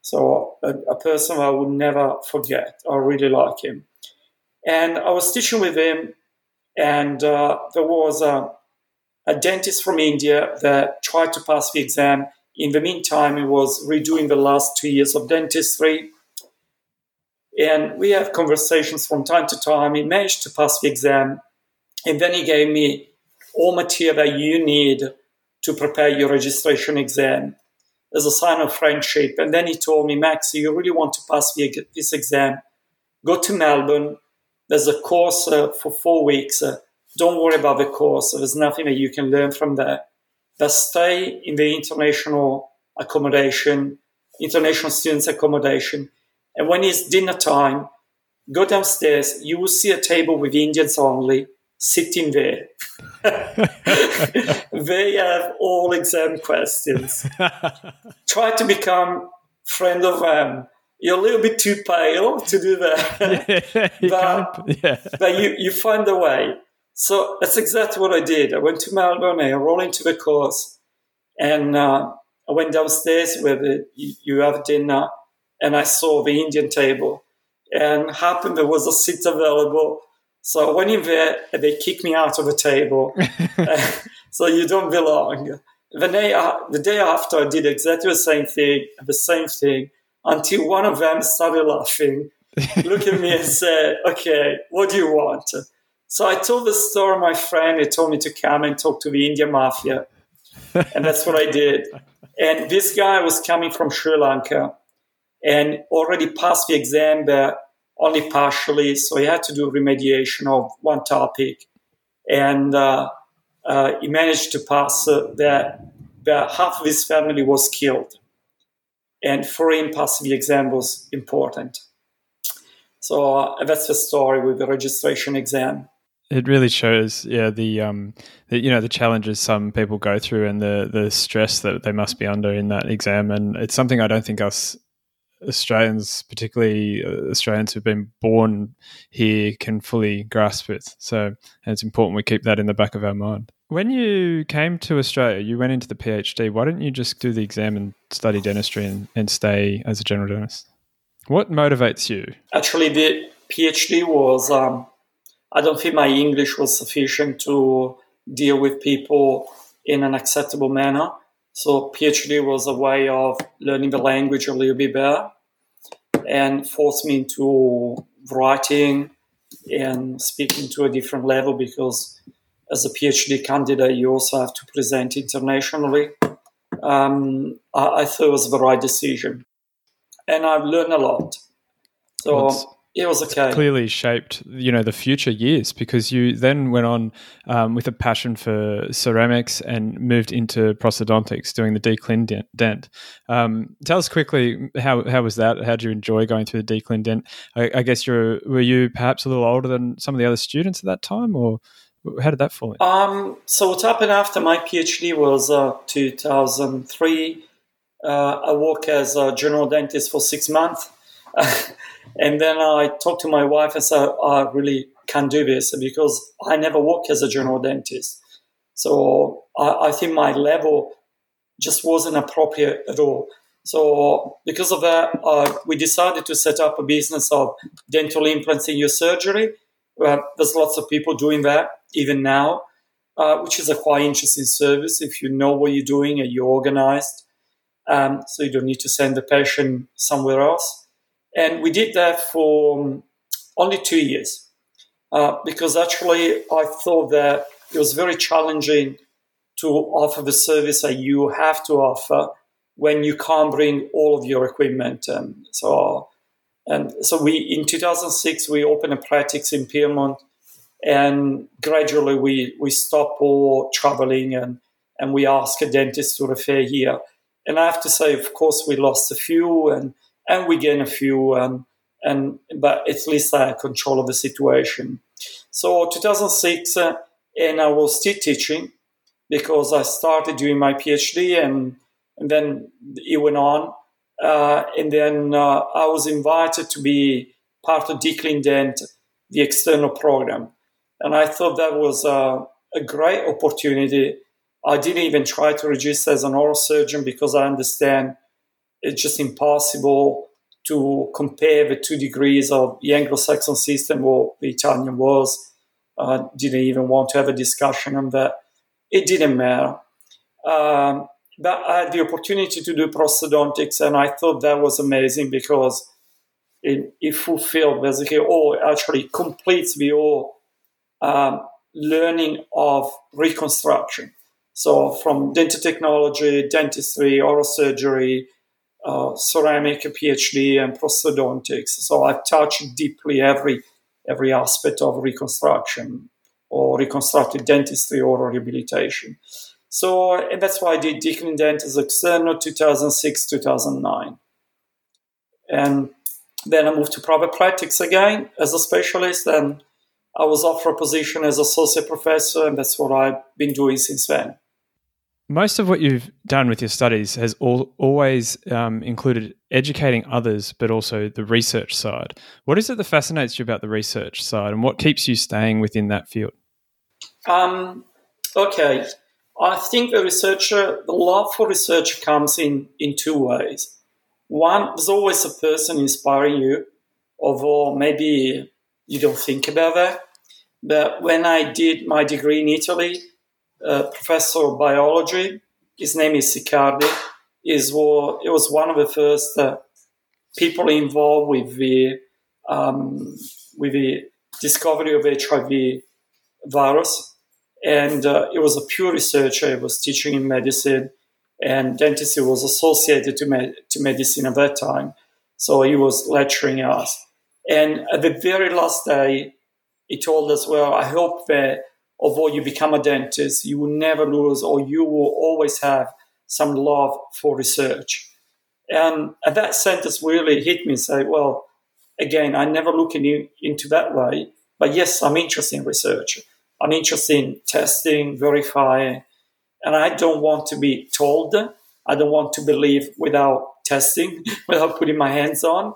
So a, a person I would never forget. I really like him. And I was teaching with him, and uh, there was a, a dentist from India that tried to pass the exam. In the meantime, he was redoing the last two years of dentistry. And we have conversations from time to time. He managed to pass the exam. And then he gave me all material that you need to prepare your registration exam as a sign of friendship. And then he told me, Max, you really want to pass this exam, go to Melbourne. There's a course uh, for four weeks. Uh, don't worry about the course. There's nothing that you can learn from there. But stay in the international accommodation, international students accommodation. And when it's dinner time, go downstairs. You will see a table with Indians only sitting there. they have all exam questions. Try to become friend of them. You're a little bit too pale to do that, yeah, you But- yeah. but you, you find a way. So that's exactly what I did. I went to Melbourne, I rolled into the course, and uh, I went downstairs where the, you, you have dinner, and I saw the Indian table, and happened there was a seat available. So I went in there, they kicked me out of the table. so you don't belong. The day, the day after, I did exactly the same thing, the same thing, until one of them started laughing, looked at me and said, "Okay, what do you want?" So I told the story. My friend he told me to come and talk to the Indian mafia, and that's what I did. And this guy was coming from Sri Lanka and already passed the exam, but only partially. So he had to do remediation of one topic, and uh, uh, he managed to pass uh, that. Half of his family was killed, and for him, passing the exam was important. So uh, that's the story with the registration exam. It really shows, yeah, the um, the, you know, the challenges some people go through and the the stress that they must be under in that exam, and it's something I don't think us Australians, particularly uh, Australians who've been born here, can fully grasp it. So it's important we keep that in the back of our mind. When you came to Australia, you went into the PhD. Why didn't you just do the exam and study dentistry and, and stay as a general dentist? What motivates you? Actually, the PhD was um, I don't think my English was sufficient to deal with people in an acceptable manner. So PhD was a way of learning the language a little bit better and forced me into writing and speaking to a different level because as a PhD candidate, you also have to present internationally. Um, I, I, thought it was the right decision. And I've learned a lot. So What's- it was okay. Clearly shaped, you know, the future years because you then went on um, with a passion for ceramics and moved into prosthodontics, doing the declin dent. Um, tell us quickly how how was that? How did you enjoy going through the DClinDent? I, I, guess you're were you perhaps a little older than some of the other students at that time, or how did that fall? In? Um, so what happened after my PhD was uh, 2003. Uh, I worked as a general dentist for six months. And then I talked to my wife and said, I really can't do this because I never worked as a general dentist. So I, I think my level just wasn't appropriate at all. So because of that, uh, we decided to set up a business of dental implants in your surgery. Uh, there's lots of people doing that even now, uh, which is a quite interesting service if you know what you're doing and you're organized. Um, so you don't need to send the patient somewhere else. And we did that for um, only two years uh, because actually I thought that it was very challenging to offer the service that you have to offer when you can't bring all of your equipment. And so, and so we in 2006 we opened a practice in Pyrmont, and gradually we we stopped all traveling and and we asked a dentist to refer here. And I have to say, of course, we lost a few and and we gain a few, and and but at least I control of the situation. So 2006, uh, and I was still teaching because I started doing my PhD, and and then it went on, uh, and then uh, I was invited to be part of DClinDent, the external program, and I thought that was a great opportunity. I didn't even try to register as an oral surgeon because I understand it's just impossible to compare the two degrees of the Anglo-Saxon system or the Italian was. Uh, didn't even want to have a discussion on that. It didn't matter. Um, but I had the opportunity to do prosthodontics, and I thought that was amazing because it, it fulfilled basically all, actually completes the whole um, learning of reconstruction. So from dental technology, dentistry, oral surgery, uh, ceramic PhD and prosthodontics. So I've touched deeply every every aspect of reconstruction or reconstructive dentistry or rehabilitation. So and that's why I did DClinDent as external 2006 2009, and then I moved to private practice again as a specialist and. I was offered a position as associate professor, and that's what I've been doing since then. Most of what you've done with your studies has all, always um, included educating others, but also the research side. What is it that fascinates you about the research side, and what keeps you staying within that field? Um, okay, I think the researcher, the love for research comes in in two ways. One, there's always a person inspiring you, although maybe you don't think about that. But when I did my degree in Italy, professor of biology. His name is Sicardi. Is he was one of the first uh, people involved with the um, with the discovery of HIV virus, and uh, it was a pure researcher. He was teaching in medicine, and dentistry was associated to, to medicine at that time. So he was lecturing us. And at the very last day, he told us, Well, I hope that although you become a dentist, you will never lose or you will always have some love for research. And, that sentence really hit me and say, Well, again, I never look in, into that way. But yes, I'm interested in research. I'm interested in testing, verifying, and I don't want to be told. I don't want to believe without testing, without putting my hands on.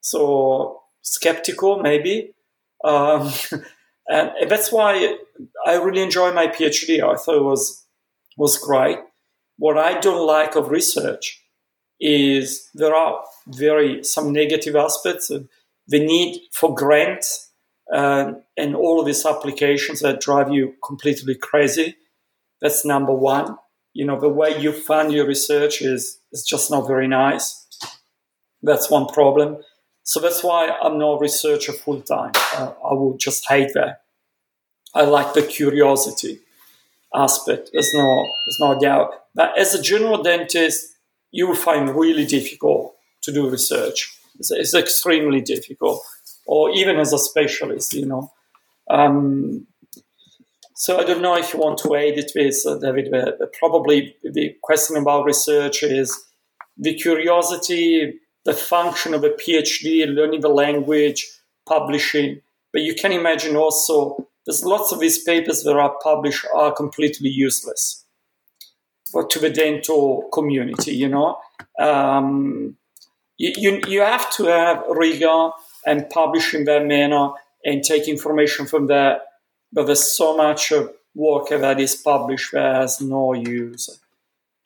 So skeptical, maybe. Um, and that's why I really enjoy my PhD. I thought it was was great. What I don't like of research is there are very some negative aspects. The need for grants uh, and all of these applications that drive you completely crazy. That's number one. You know, the way you fund your research is, is just not very nice. That's one problem. So that's why I'm not a researcher full time. Uh, I would just hate that. I like the curiosity aspect. There's no, there's no doubt. But as a general dentist, you will find really difficult to do research. It's, it's extremely difficult or even as a specialist, you know. Um, so I don't know if you want to aid it with uh, David. But probably the question about research is the curiosity, the function of a PhD, learning the language, publishing. But you can imagine also there's lots of these papers that are published are completely useless for to the dental community. You know, um, you, you you have to have rigor and publish in that manner and take information from that. But there's so much work that is published that has no use.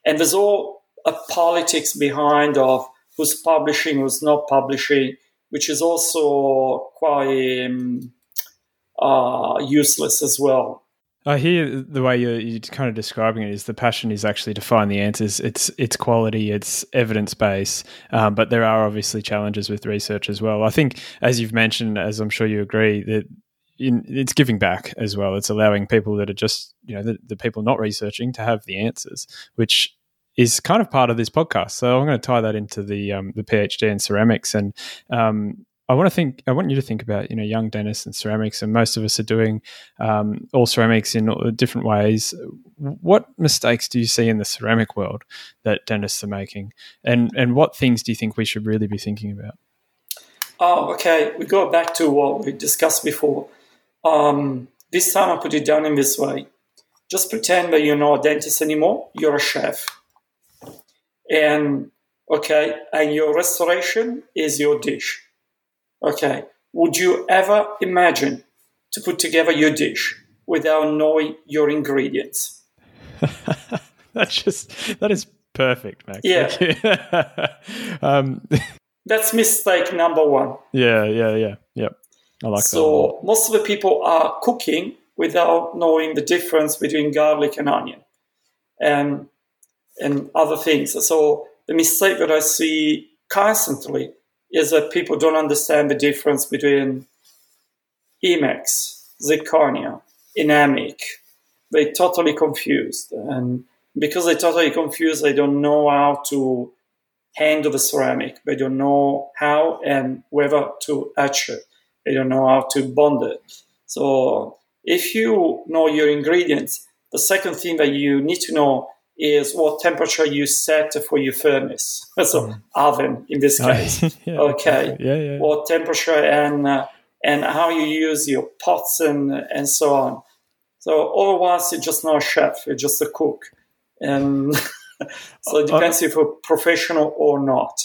And there's all a politics behind of who's publishing, who's not publishing, which is also quite um, uh, useless as well. I hear the way you're, you're, kind of describing it is the passion is actually to find the answers. It's it's quality, it's evidence based, um, but there are obviously challenges with research as well. I think, as you've mentioned, as I'm sure you agree, that in, it's giving back as well. It's allowing people that are just you know the, the people not researching to have the answers, which is kind of part of this podcast. So I'm going to tie that into the um, the PhD in ceramics and um, I want to think. I want you to think about you know young dentists and ceramics, and most of us are doing um, all ceramics in different ways. What mistakes do you see in the ceramic world that dentists are making, and and what things do you think we should really be thinking about? Oh, okay. We go back to what we discussed before. Um, this time I put it down in this way: just pretend that you're not a dentist anymore. You're a chef, and okay, and your restoration is your dish Okay. Would you ever imagine to put together your dish without knowing your ingredients? That's just that is perfect, Max. Yeah. um, That's mistake number one. Yeah, yeah, yeah, yep. I like so that. So most of the people are cooking without knowing the difference between garlic and onion, and and other things. So the mistake that I see constantly is that people don't understand the difference between e.max, zirconia, Enamic. They're totally confused. And because they're totally confused, they don't know how to handle the ceramic. They don't know how and whether to etch it. They don't know how to bond it. So if you know your ingredients, the second thing that you need to know is what temperature you set for your furnace. so mm. oven in this case. yeah. Okay. Yeah, yeah. What temperature and uh, and how you use your pots and and so on. So otherwise, you're just not a chef. You're just a cook, and so it uh, depends uh, if you're professional or not.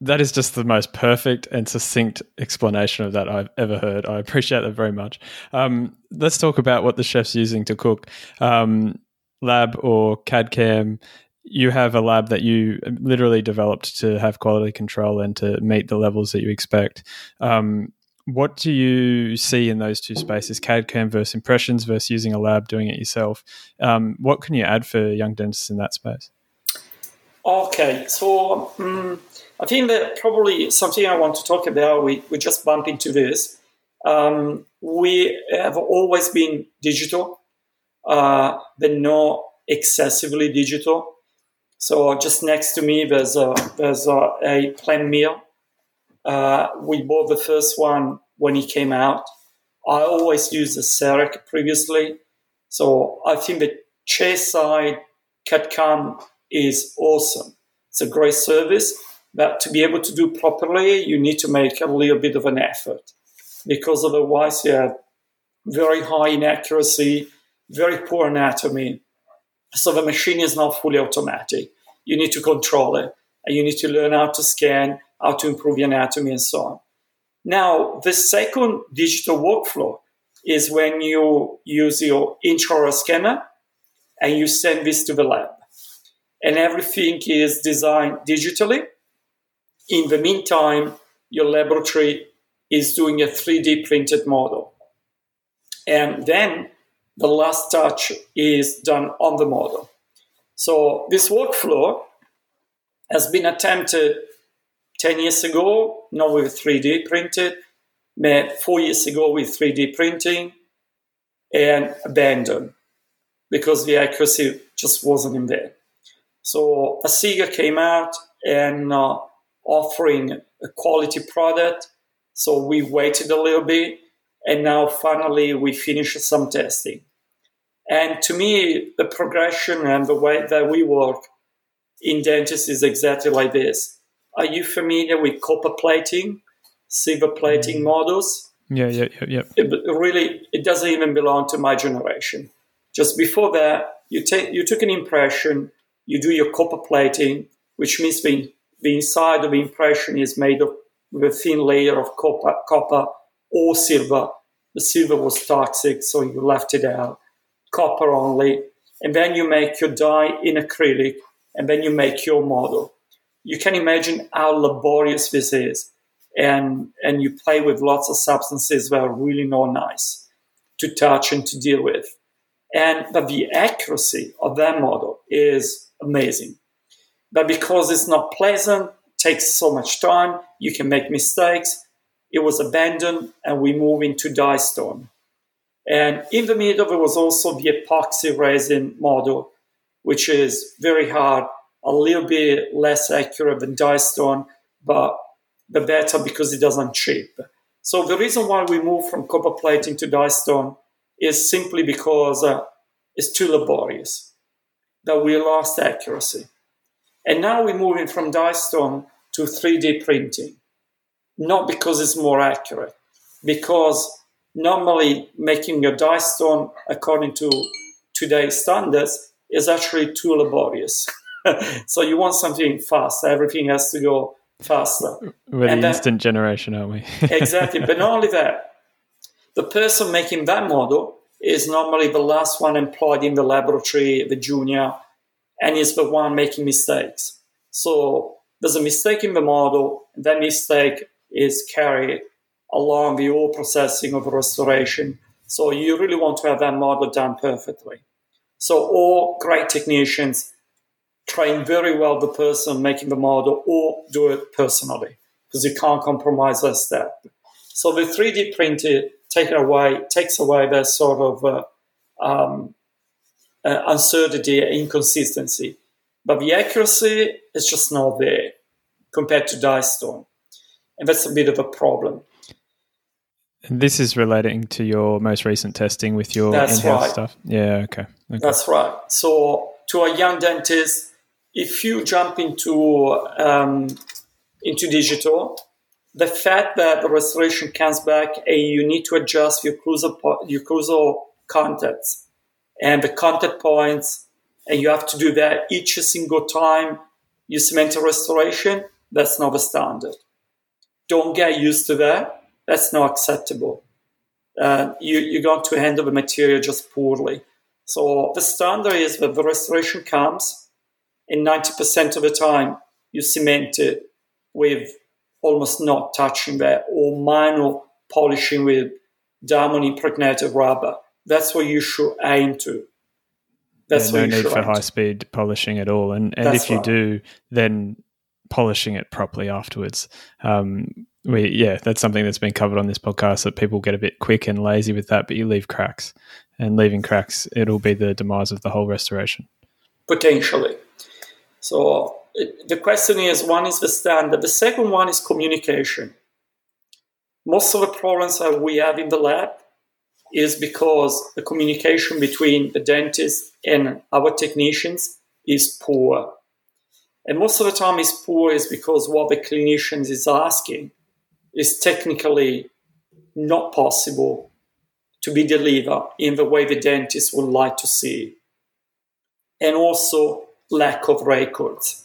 That is just the most perfect and succinct explanation of that I've ever heard. I appreciate that very much. Um, let's talk about what the chef's using to cook. Um, lab or CAD CAM, you have a lab that you literally developed to have quality control and to meet the levels that you expect. Um, what do you see in those two spaces, CAD CAM versus impressions versus using a lab doing it yourself? Um, what can you add for young dentists in that space? Okay, so um, I think that probably something I want to talk about, we, we just bump into this. Um, we have always been digital uh, but not excessively digital. So just next to me, there's a there's a, a PlanMill. Uh, we bought the first one when it came out. I always used the CEREC previously, so I think the chairside CAD CAM is awesome. It's a great service, but to be able to do properly, you need to make a little bit of an effort because otherwise you have very high inaccuracy, very poor anatomy. So the machine is not fully automatic. You need to control it and you need to learn how to scan, how to improve the anatomy and so on. Now, the second digital workflow is when you use your intraoral scanner and you send this to the lab. And everything is designed digitally. In the meantime, your laboratory is doing a 3D printed model. And then the last touch is done on the model. So this workflow has been attempted 10 years ago, not with 3D printed, but four years ago with 3D printing and abandoned because the accuracy just wasn't in there. So Asiga came out and uh, offering a quality product. So we waited a little bit and now finally we finished some testing. And to me, the progression and the way that we work in dentists is exactly like this. Are you familiar with copper plating, silver plating mm. models? Yeah, yeah, yeah, yeah. It really, it doesn't even belong to my generation. Just before that, you take you took an impression, you do your copper plating, which means the, the inside of the impression is made of with a thin layer of copper, copper or silver. The silver was toxic, so you left it out copper only, and then you make your die in acrylic, and then you make your model. You can imagine how laborious this is, and and you play with lots of substances that are really not nice to touch and to deal with. And but the accuracy of that model is amazing. But because it's not pleasant, takes so much time, you can make mistakes. It was abandoned, and we move into die stone. And in the middle, there was also the epoxy resin model, which is very hard, a little bit less accurate than die stone, but the better because it doesn't chip. So the reason why we moved from copper plating to die stone is simply because uh, it's too laborious, that we lost accuracy. And now we're moving from die stone to 3D printing, not because it's more accurate, because normally making a die stone according to today's standards is actually too laborious. so you want something fast. Everything has to go faster. We're and the instant generation, aren't we? exactly. But not only that, the person making that model is normally the last one employed in the laboratory, the junior, and is the one making mistakes. So there's a mistake in the model, and that mistake is carried along the whole processing of restoration. So you really want to have that model done perfectly. So all great technicians train very well the person making the model or do it personally because you can't compromise that step. So the 3D printed take away takes away that sort of uh, um, uh, uncertainty, inconsistency, but the accuracy is just not there compared to die stone, and that's a bit of a problem. This is relating to your most recent testing with your That's in-house right. stuff. Yeah, okay. okay. That's right. So, to a young dentist, if you jump into um, into digital, the fact that the restoration comes back and you need to adjust your occlusal, your occlusal contacts and the contact points, and you have to do that each single time you cement a restoration, that's not the standard. Don't get used to that that's not acceptable. Uh, you, you're going to handle the material just poorly. So the standard is that the restoration comes, and 90% of the time you cement it with almost not touching that or minor polishing with diamond impregnated rubber. That's what you should aim to. That's yeah, no need for high speed polishing at all. And and if you right. do, then polishing it properly afterwards. Um, we yeah, that's something that's been covered on this podcast that people get a bit quick and lazy with that, but you leave cracks, and leaving cracks, it'll be the demise of the whole restoration. Potentially. So the question is: one is the standard. The second one is communication. Most of the problems that we have in the lab is because the communication between the dentist and our technicians is poor. And most of the time is poor is because what the clinicians is asking is technically not possible to be delivered in the way the dentist would like to see. And also lack of records.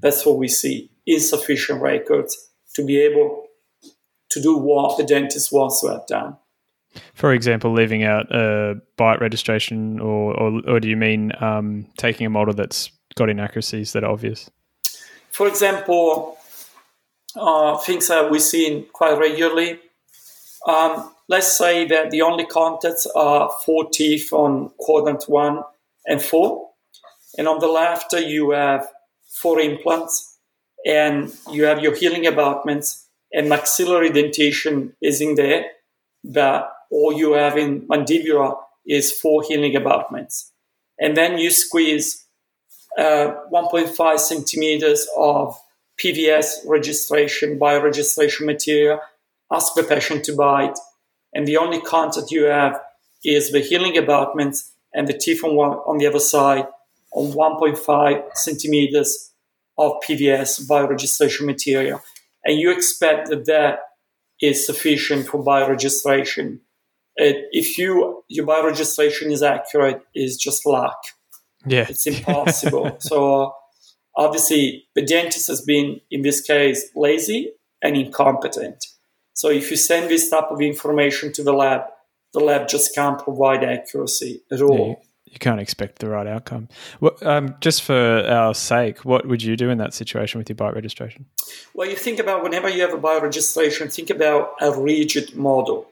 That's what we see. Insufficient records to be able to do what the dentist wants to have done. For example, leaving out a bite registration, or, or, or do you mean um, taking a model that's got inaccuracies that are obvious? For example, uh, things that we see quite regularly. Um, let's say that the only contacts are four teeth on quadrant one and four, and on the left you have four implants, and you have your healing abutments, and maxillary dentation is in there, but all you have in mandibular is four healing abutments. And then you squeeze uh, 1.5 centimeters of PVS registration, bite registration material, ask the patient to bite, and the only contact you have is the healing abutments and the teeth on, one, on the other side on 1.5 centimeters of PVS bite registration material. And you expect that that is sufficient for bite registration. It, if you your bite registration is accurate, is just luck. Yeah, it's impossible. so obviously, the dentist has been in this case lazy and incompetent. So if you send this type of information to the lab, the lab just can't provide accuracy at all. Yeah, you can't expect the right outcome. Well, um, just for our sake, what would you do in that situation with your bite registration Well, you think about whenever you have a bite registration think about a rigid model.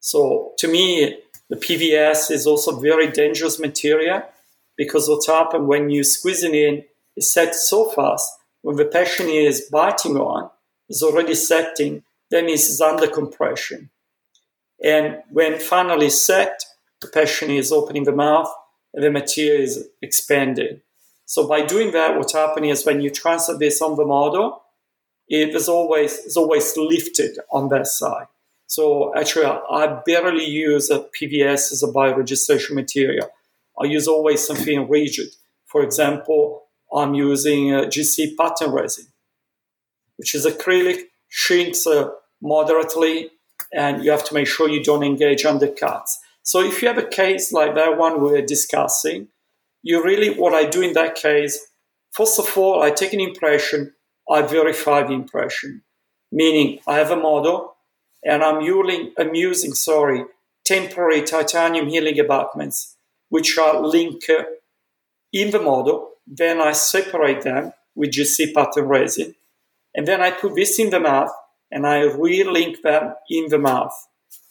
So to me, the PVS is also very dangerous material because what happens when you squeeze it in, it's set so fast. When the patient is biting on, is already setting, that means it's under compression. And when finally set, the patient is opening the mouth and the material is expanded. So by doing that, what's happening is when you transfer this on the model, it is always it's always lifted on that side. So actually, I barely use a PVS as a bite registration material. I use always something rigid. For example, I'm using a GC pattern resin, which is acrylic, shrinks uh, moderately, and you have to make sure you don't engage undercuts. So if you have a case like that one we're discussing, you really, what I do in that case, first of all, I take an impression, I verify the impression, meaning I have a model, and I'm using, I'm using sorry, temporary titanium healing abutments, which are linked in the model. Then I separate them with GC pattern resin, and then I put this in the mouth, and I relink them in the mouth,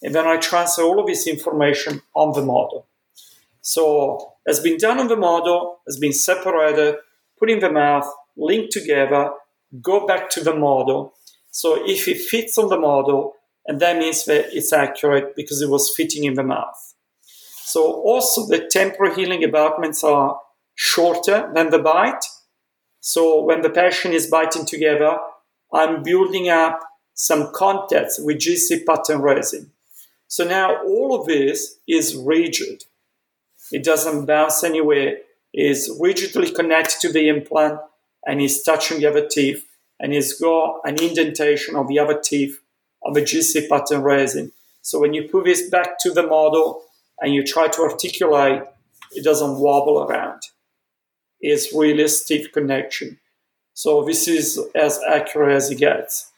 and then I transfer all of this information on the model. So it has been done on the model, has been separated, put in the mouth, linked together, go back to the model. So if it fits on the model, and that means that it's accurate because it was fitting in the mouth. So also the temporal healing abutments are shorter than the bite. So when the patient is biting together, I'm building up some contacts with GC pattern resin. So now all of this is rigid. It doesn't bounce anywhere. It is rigidly connected to the implant and is touching the other teeth and it's got an indentation of the other teeth of a GC pattern resin. So when you put this back to the model and you try to articulate, it doesn't wobble around. It's really a stiff connection. So this is as accurate as it gets.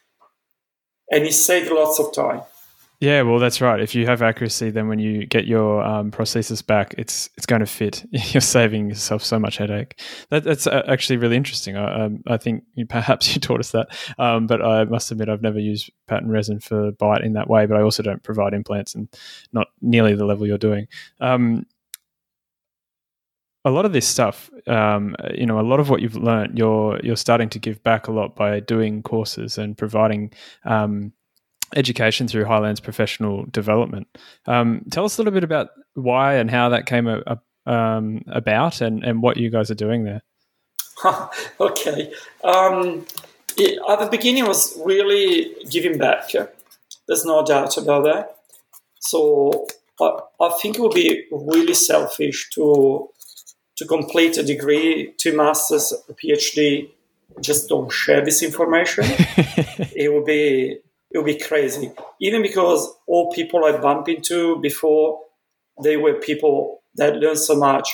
And it saves lots of time. Yeah, well, that's right. If you have accuracy, then when you get your um, prosthesis back, it's it's going to fit. You're saving yourself so much headache. That, that's uh, actually really interesting. I, um, I think you, perhaps you taught us that, um, but I must admit I've never used pattern resin for bite in that way. But I also don't provide implants, and not nearly the level you're doing. A lot of this stuff, um, you know, a lot of what you've learned, you're you're starting to give back a lot by doing courses and providing um, education through Highlands professional development. Um, tell us a little bit about why and how that came a, a, um, about, and and what you guys are doing there. okay, um, it, at the beginning was really giving back. There's no doubt about that. So I think it would be really selfish to to complete a degree, two masters, a PhD, just don't share this information. it would be it would be crazy. Even because all people I bump into before, they were people that learned so much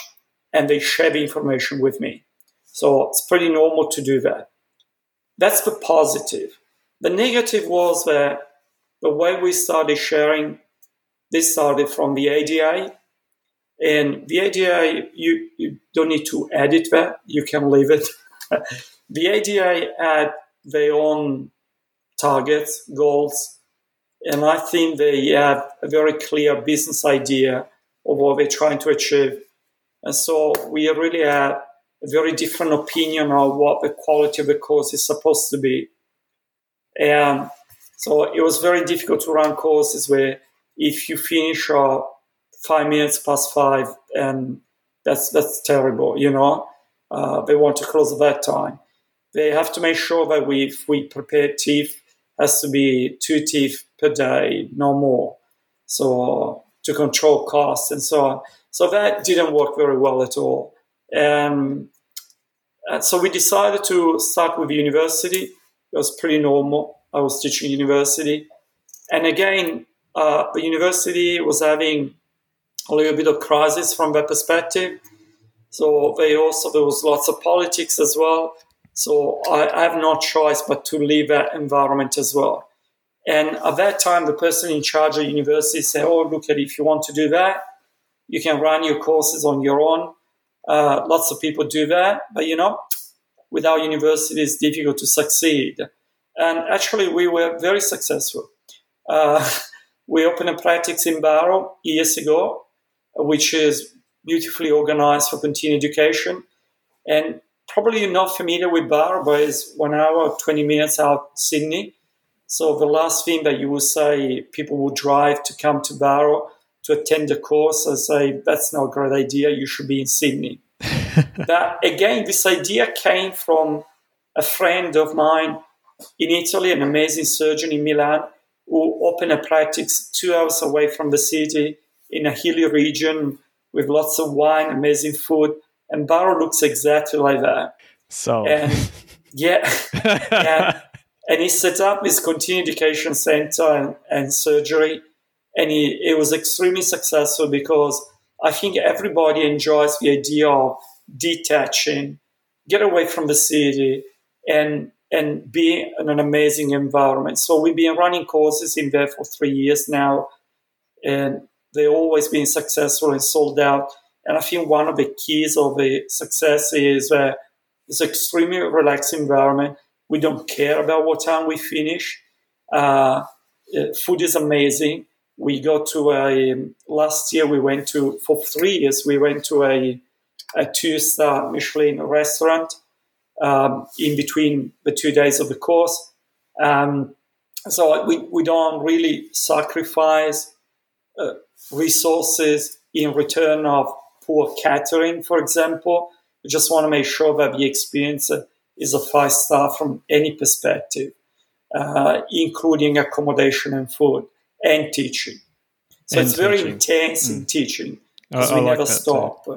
and they share the information with me. So it's pretty normal to do that. That's the positive. The negative was that the way we started sharing, this started from the ADA, and the ADA, you, you don't need to edit that, you can leave it. the ADA had their own targets, goals, and I think they have a very clear business idea of what they're trying to achieve. And so we really have a very different opinion of what the quality of the course is supposed to be. And so it was very difficult to run courses where if you finish uh, five minutes past five, and that's that's terrible. You know, uh, they want to close at that time. They have to make sure that we if we prepare teeth has to be two teeth per day, no more. So to control costs and so on. So that didn't work very well at all. And, and so we decided to start with university. It was pretty normal. I was teaching university. And again, uh, the university was having a little bit of crisis from that perspective. So they also there was lots of politics as well. So I, I have no choice but to leave that environment as well. And at that time, the person in charge of university said, "Oh, look at if you want to do that, you can run your courses on your own. Uh, lots of people do that, but you know, without university, it's difficult to succeed." And actually, we were very successful. Uh, we opened a practice in Bowral years ago, which is beautifully organized for continuing education. And probably you're not familiar with Bowral, but it's one hour, 20 minutes out Sydney. So the last thing that you would say, people will drive to come to Bowral to attend the course. I say, that's not a great idea. You should be in Sydney. that again, this idea came from a friend of mine in Italy, an amazing surgeon in Milan, who opened a practice two hours away from the city in a hilly region with lots of wine, amazing food. And Bowral looks exactly like that. So, and yeah, and, and, he set up his continuing education center and, and surgery. And he, it was extremely successful because I think everybody enjoys the idea of detaching, get away from the city, and and be in an amazing environment. So we've been running courses in there for three years now, and they've always been successful and sold out. And I think one of the keys of the success is that it's an extremely relaxed environment. We don't care about what time we finish. Uh, uh food is amazing. We go to a last year we went to for three years we went to a a two star Michelin restaurant um, in between the two days of the course. Um, so we, we don't really sacrifice uh, resources in return of poor catering, for example. We just want to make sure that the experience is a five star from any perspective, uh, including accommodation and food and teaching. So and it's teaching. very intense mm. in teaching because we never stop.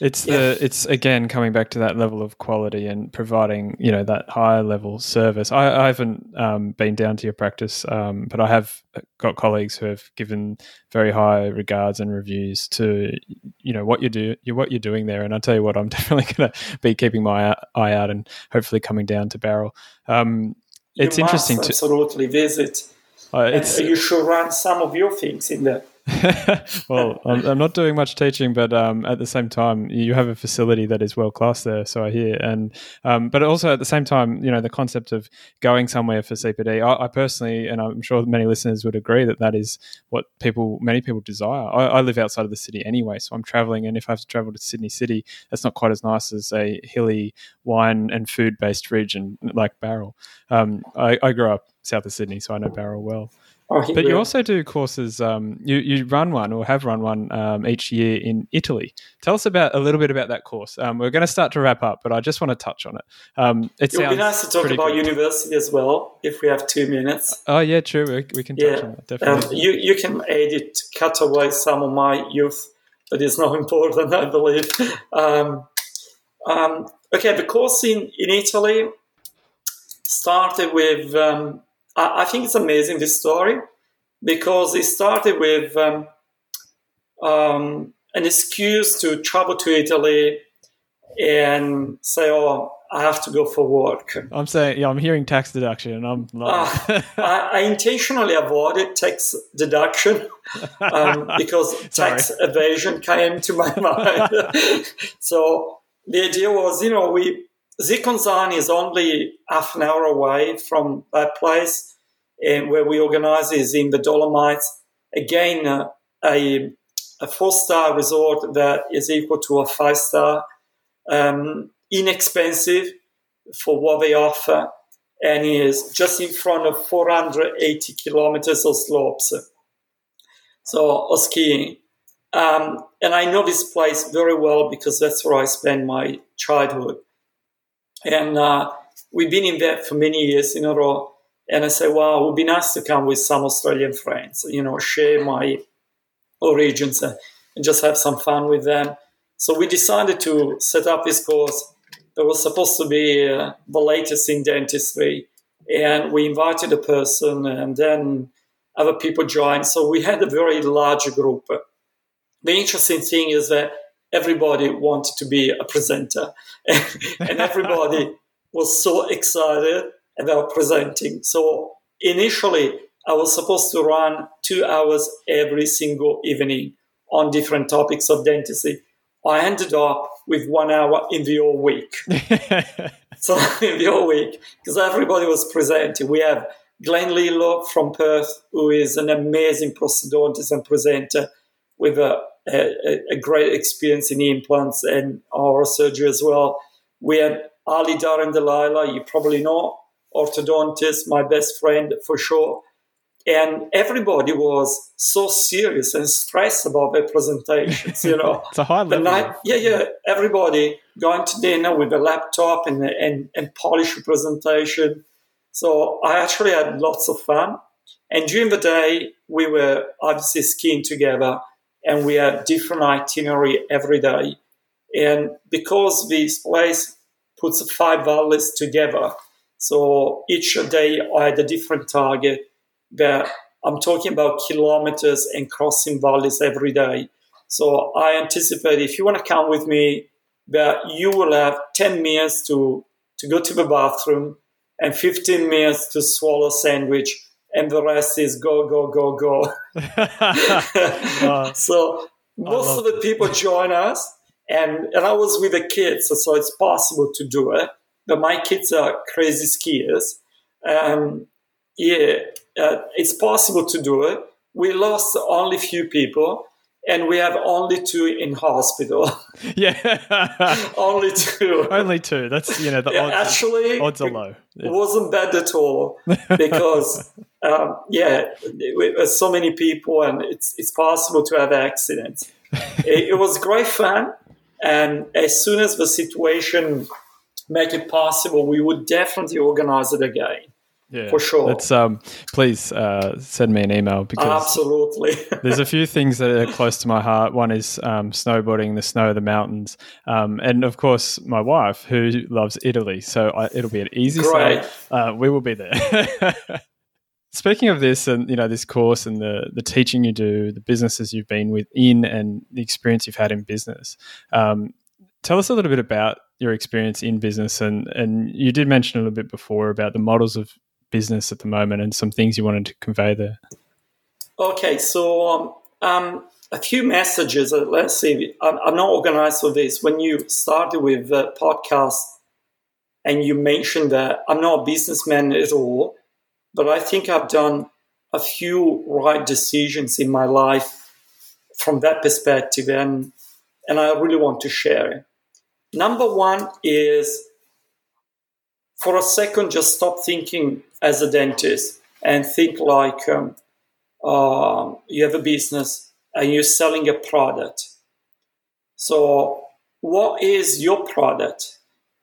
It's yeah. the it's again coming back to that level of quality and providing you know that higher level service. I, I haven't um, been down to your practice, um, but I have got colleagues who have given very high regards and reviews to you know what you do, what you're doing there. And I tell you what, I'm definitely going to be keeping my eye out and hopefully coming down to Bowral. Um, it's interesting to absolutely visit. Uh, it's, you should run some of your things in there well, I'm, I'm, not doing much teaching, but um, at the same time, you have a facility that is world class there, so I hear. And um, but also at the same time, you know, the concept of going somewhere for CPD, I, I, personally, and I'm sure many listeners would agree that that is what people, many people desire. I, I live outside of the city anyway, so I'm traveling, and if I have to travel to Sydney City, that's not quite as nice as a hilly wine and food based region like Bowral. Um, I, I grew up south of Sydney, so I know Bowral well. Oh, but you also do courses. Um, you you run one or have run one um, each year in Italy. Tell us about a little bit about that course. Um, we're going to start to wrap up, but I just want to touch on it. Um, it, it would be nice to talk about good. university as well, if we have two minutes. Oh yeah, true. We, we can touch on that definitely. Um, you you can edit, cut away some of my youth, but it's not important, I believe. Um, okay, the course in in Italy started with I, I think it's amazing this story because it started with um, um, an excuse to travel to Italy and say, "Oh, I have to go for work." I'm saying, yeah, I'm hearing tax deduction, and I'm not. uh, I, I, intentionally avoided tax deduction um, because tax evasion came to my mind. so the idea was, you know, we Zikonzani is only half an hour away from that place, and where we organize is in the Dolomites. Again, uh, a, a four star resort that is equal to a five star, um, inexpensive for what they offer, and is just in front of 480 kilometers of slopes. So, of skiing. Um, and I know this place very well because that's where I spent my childhood. And uh, we've been in there for many years in a row. And I said, well, it would be nice to come with some Australian friends, you know, share my origins and just have some fun with them. So we decided to set up this course that was supposed to be uh, the latest in dentistry. And we invited a person and then other people joined. So we had a very large group. The interesting thing is that everybody wanted to be a presenter and everybody was so excited about presenting. So initially, I was supposed to run two hours every single evening on different topics of dentistry. I ended up with one hour in the whole week. so in the whole week, because everybody was presenting. We have Glen Liddelow from Perth, who is an amazing prosthodontist and presenter with a, a, a great experience in implants and oral surgery as well. We have Ali Darendeliler, you probably know, orthodontist, my best friend for sure. And everybody was so serious and stressed about their presentations, you know. it's a high level. Night, yeah, yeah. Everybody going to dinner with a laptop and, and, and polish a presentation. So I actually had lots of fun. And during the day, we were obviously skiing together and we have different itinerary every day. And because this place puts five valleys together, so each day I had a different target that I'm talking about kilometers and crossing valleys every day. So I anticipate if you want to come with me, that you will have 10 minutes to, to go to the bathroom and 15 minutes to swallow a sandwich and the rest is go, go, go, go. so most of the people join us and, and I was with the kids, so it's possible to do it but my kids are crazy skiers. Um, yeah, uh, it's possible to do it. We lost only few people, and we have only two in hospital. Yeah, only two. only two. That's you know the yeah, odds, actually odds are low. Yeah. It wasn't bad at all because um, yeah, there's so many people, and it's it's possible to have accidents. it, it was great fun, and as soon as the situation make it possible, we would definitely organize it again. Yeah, for sure. Let's um, please uh, send me an email because absolutely. there's a few things that are close to my heart. One is um, snowboarding, the snow, of the mountains, um, and of course my wife who loves Italy. So I, it'll be an easy Great. Uh, we will be there. Speaking of this, and you know this course and the the teaching you do, the businesses you've been within, and the experience you've had in business. Um, tell us a little bit about your experience in business and and you did mention a little bit before about the models of business at the moment and some things you wanted to convey there okay so um, um, a few messages. Uh, let's see. I'm, I'm, not organized for this. When you started with the podcast and you mentioned that I'm not a businessman at all, but I think I've done a few right decisions in my life from that perspective, and and I really want to share it. Number one is for a second, just stop thinking as a dentist and think like um, uh, you have a business and you're selling a product. So, what is your product?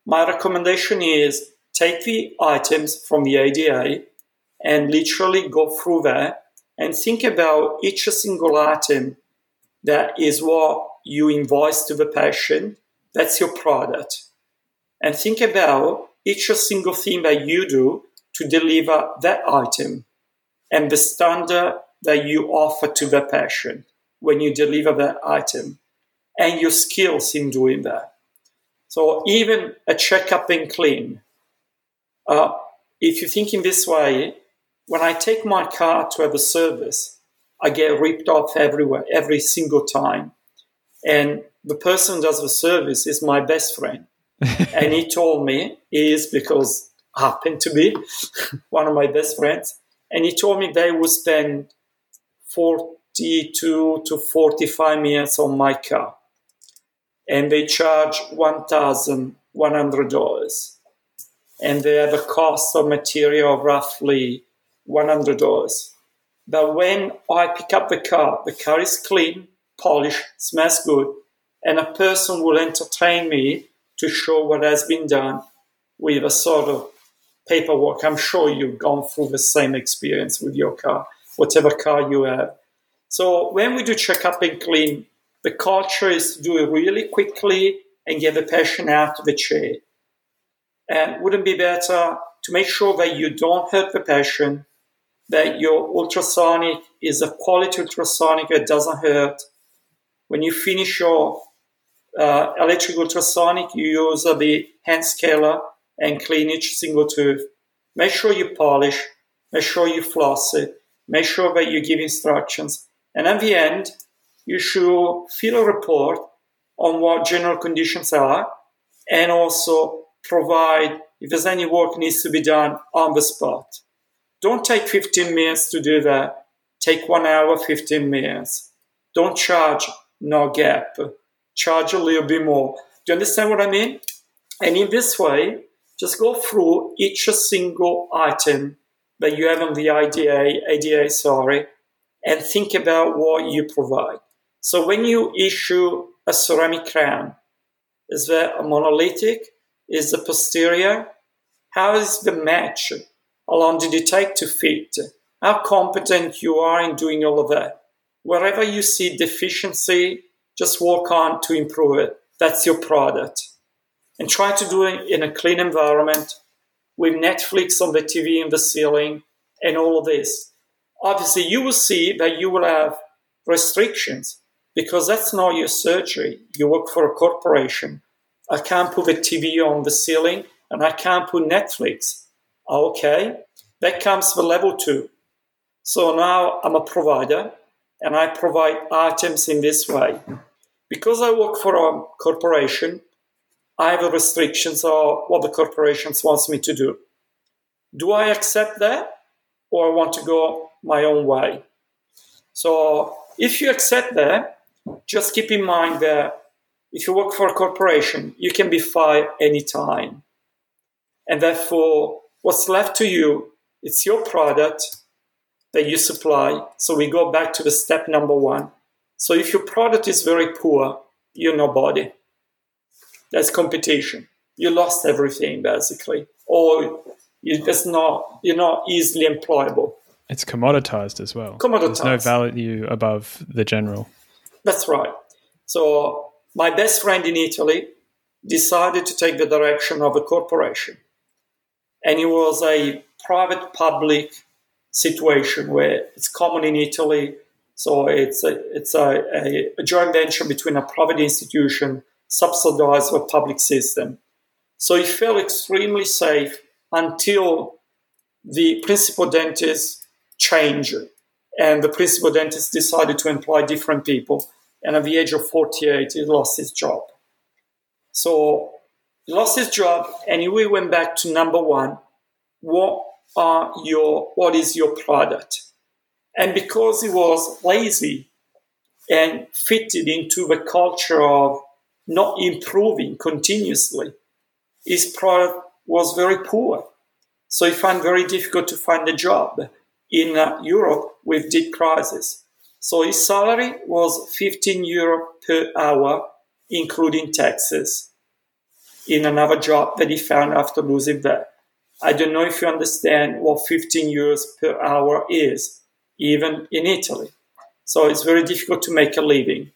My recommendation is take the items from the ADA and literally go through that and think about each single item that is what you invoice to the patient. That's your product. And think about each single thing that you do to deliver that item and the standard that you offer to the patient when you deliver that item and your skills in doing that. So even a checkup and clean. Uh, if you think in this way, when I take my car to have a service, I get ripped off everywhere, every single time. And the person does the service is my best friend. and he told me he is because happened to be one of my best friends. And he told me they would spend 42 to 45 minutes on my car. And they charge $1,100. And they have a cost of material of roughly $100. But when I pick up the car, the car is clean, polished, smells good, and a person will entertain me to show what has been done with a sort of paperwork. I'm sure you've gone through the same experience with your car, whatever car you have. So when we do checkup and clean, the culture is to do it really quickly and get the patient out of the chair. And wouldn't be better to make sure that you don't hurt the patient, that your ultrasonic is a quality ultrasonic that doesn't hurt. When you finish your uh, electric ultrasonic, you use the hand scaler and clean each single tooth. Make sure you polish, make sure you floss it, make sure that you give instructions. And at the end, you should fill a report on what general conditions are and also provide if there's any work needs to be done on the spot. Don't take 15 minutes to do that. Take one hour, 15 minutes. Don't charge no gap charge a little bit more. Do you understand what I mean? And in this way, just go through each single item that you have on the IDA, ADA, sorry, and think about what you provide. So when you issue a ceramic crown, is that a monolithic? Is the posterior? How is the match? How long did it take to fit? How competent you are in doing all of that? Wherever you see deficiency, just work on to improve it. That's your product. And try to do it in a clean environment with Netflix on the TV in the ceiling and all of this. Obviously, you will see that you will have restrictions because that's not your surgery. You work for a corporation. I can't put a TV on the ceiling and I can't put Netflix. Okay, that comes for level two. So now I'm a provider and I provide items in this way. Because I work for a corporation, I have restrictions of what the corporation wants me to do. Do I accept that or I want to go my own way? So if you accept that, just keep in mind that if you work for a corporation, you can be fired anytime. And therefore, what's left to you, it's your product that you supply. So we go back to the step number one. So if your product is very poor, you're nobody. There's competition. You lost everything basically, or just not you're not easily employable. It's commoditized as well. Commoditized. There's no value above the general. That's right. So my best friend in Italy decided to take the direction of a corporation, and it was a private public situation where it's common in Italy. So it's a, it's a, a, a joint venture between a private institution subsidized by public system. So he felt extremely safe until the principal dentist changed And the principal dentist decided to employ different people. And at the age of 48, he lost his job. So he lost his job and he went back to number one. What are your, what is your product? And because he was lazy and fitted into the culture of not improving continuously, his product was very poor. So he found very difficult to find a job in uh, Europe with deep crisis. So his salary was 15 euro per hour, including taxes, in another job that he found after losing that. I don't know if you understand what 15 euros per hour is, even in Italy. So it's very difficult to make a living.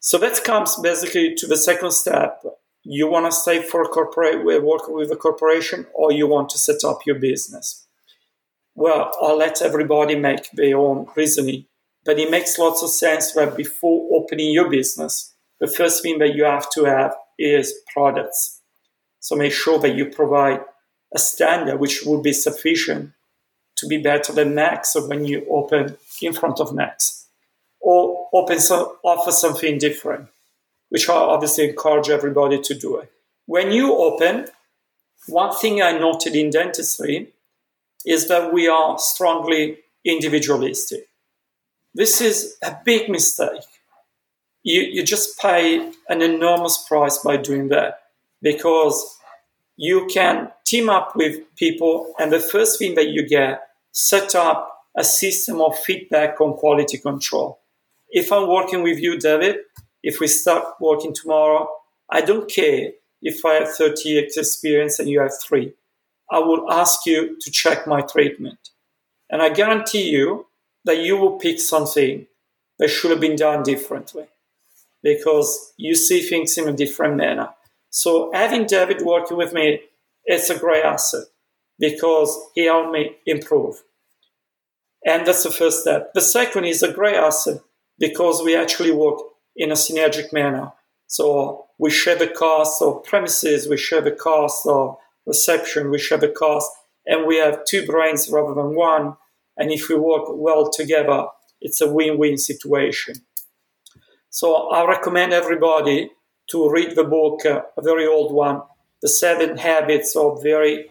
So that comes basically to the second step. You want to stay for corporate, work with a corporation, or you want to set up your business. Well, I'll let everybody make their own reasoning, but it makes lots of sense that before opening your business, the first thing that you have to have is products. So make sure that you provide a standard which will be sufficient to be better than Max when you open in front of Max or open some, offer something different, which I obviously encourage everybody to do it. When you open, one thing I noted in dentistry is that we are strongly individualistic. This is a big mistake. You, you just pay an enormous price by doing that because you can team up with people, and the first thing that you get, set up a system of feedback on quality control if I'm working with you, David, if we start working tomorrow, I don't care if I have 30 years experience and you have three. I will ask you to check my treatment. And I guarantee you that you will pick something that should have been done differently because you see things in a different manner. So having David working with me, it's a great asset because he helped me improve. And that's the first step. The second is a great asset because we actually work in a synergic manner. So we share the cost of premises, we share the cost of reception, we share the cost, and we have two brains rather than one. And if we work well together, it's a win-win situation. So I recommend everybody to read the book, uh, a very old one, The Seven Habits of Very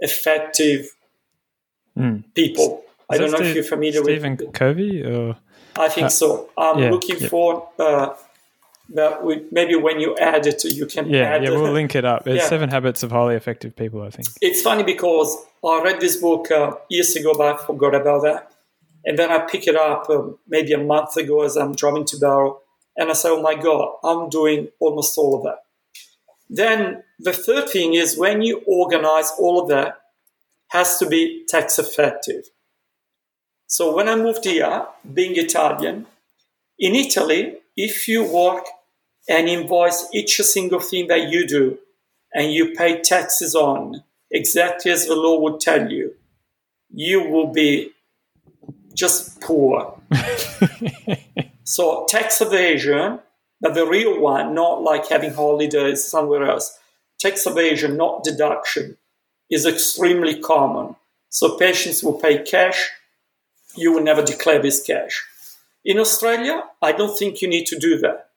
Effective mm. People. I don't know Steve, if you're familiar Stephen with Stephen Covey or I think uh, so. I'm yeah, looking yeah. for uh, that. We, maybe when you add it, you can. Yeah, yeah, we'll link it up. It's yeah. Seven Habits of Highly Effective People. I think it's funny because I read this book uh, years ago, but I forgot about that. And then I pick it up um, maybe a month ago as I'm driving to Bowral, and I say, "Oh my God, I'm doing almost all of that." Then the third thing is when you organize all of that, has to be tax effective. So when I moved here, being Italian, in Italy, if you work and invoice each single thing that you do and you pay taxes on exactly as the law would tell you, you will be just poor. so tax evasion, but the real one, not like having holidays somewhere else, tax evasion, not deduction, is extremely common. So patients will pay cash you will never declare this cash. In Australia, I don't think you need to do that.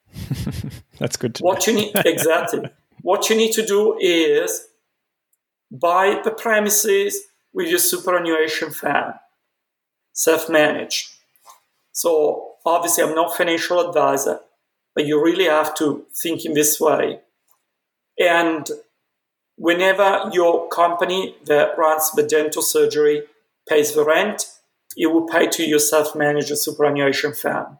That's good. what you need exactly. what you need to do is buy the premises with your superannuation fund, self-managed. So obviously, I'm not financial advisor, but you really have to think in this way. And whenever your company that runs the dental surgery pays the rent, you will pay to your self-managed superannuation fund,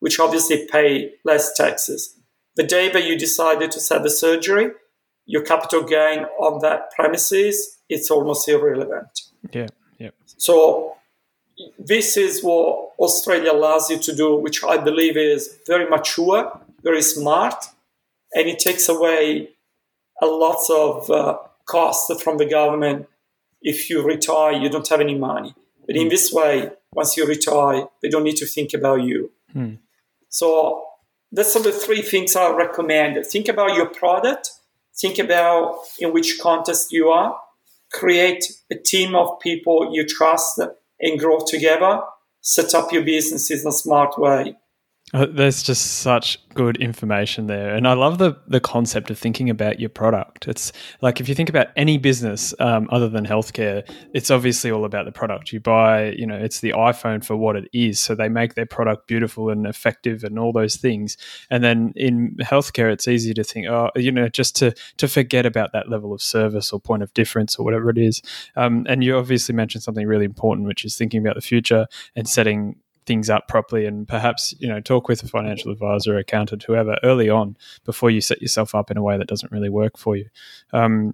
which obviously pay less taxes. The day that you decided to set the surgery, your capital gain on that premises, it's almost irrelevant. Yeah, yeah. So this is what Australia allows you to do, which I believe is very mature, very smart, and it takes away a lot of uh, costs from the government. If you retire, you don't have any money. But in hmm. this way, once you retire, they don't need to think about you. Mm. So that's the three things I recommend. Think about your product, think about in which context you are, create a team of people you trust and grow together, set up your business in a smart way. Uh, there's just such good information there, and I love the the concept of thinking about your product. It's like if you think about any business um, other than healthcare, it's obviously all about the product. You buy, you know, it's the iPhone for what it is, so they make their product beautiful and effective and all those things. And then in healthcare, it's easy to think, oh, you know, just to to forget about that level of service or point of difference or whatever it is. Um, and you obviously mentioned something really important, which is thinking about the future and setting things up properly and perhaps you know talk with a financial advisor accountant whoever early on before you set yourself up in a way that doesn't really work for you. Um,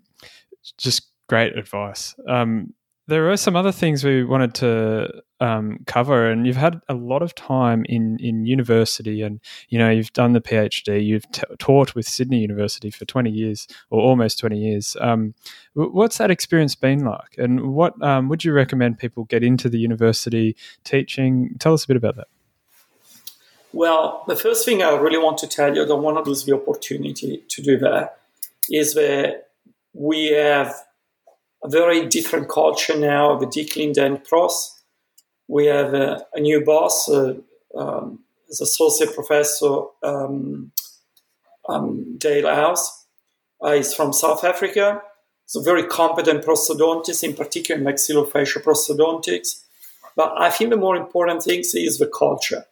just great advice. Um, there are some other things we wanted to um, cover, and you've had a lot of time in in university, and you know you've done the PhD. You've t- taught with Sydney University for twenty years, or almost twenty years. Um, what's that experience been like, and what um, would you recommend people get into the university teaching? Tell us a bit about that. Well, the first thing I really want to tell you, I don't want to lose the opportunity to do that, is that we have a very different culture now the DClinDent Pros. We have a, a new boss, uh, um, as associate professor um, um, Dale Howes. Uh, he's from South Africa. He's a very competent prosthodontist, in particular maxillofacial prosthodontics. But I think the more important thing is the culture.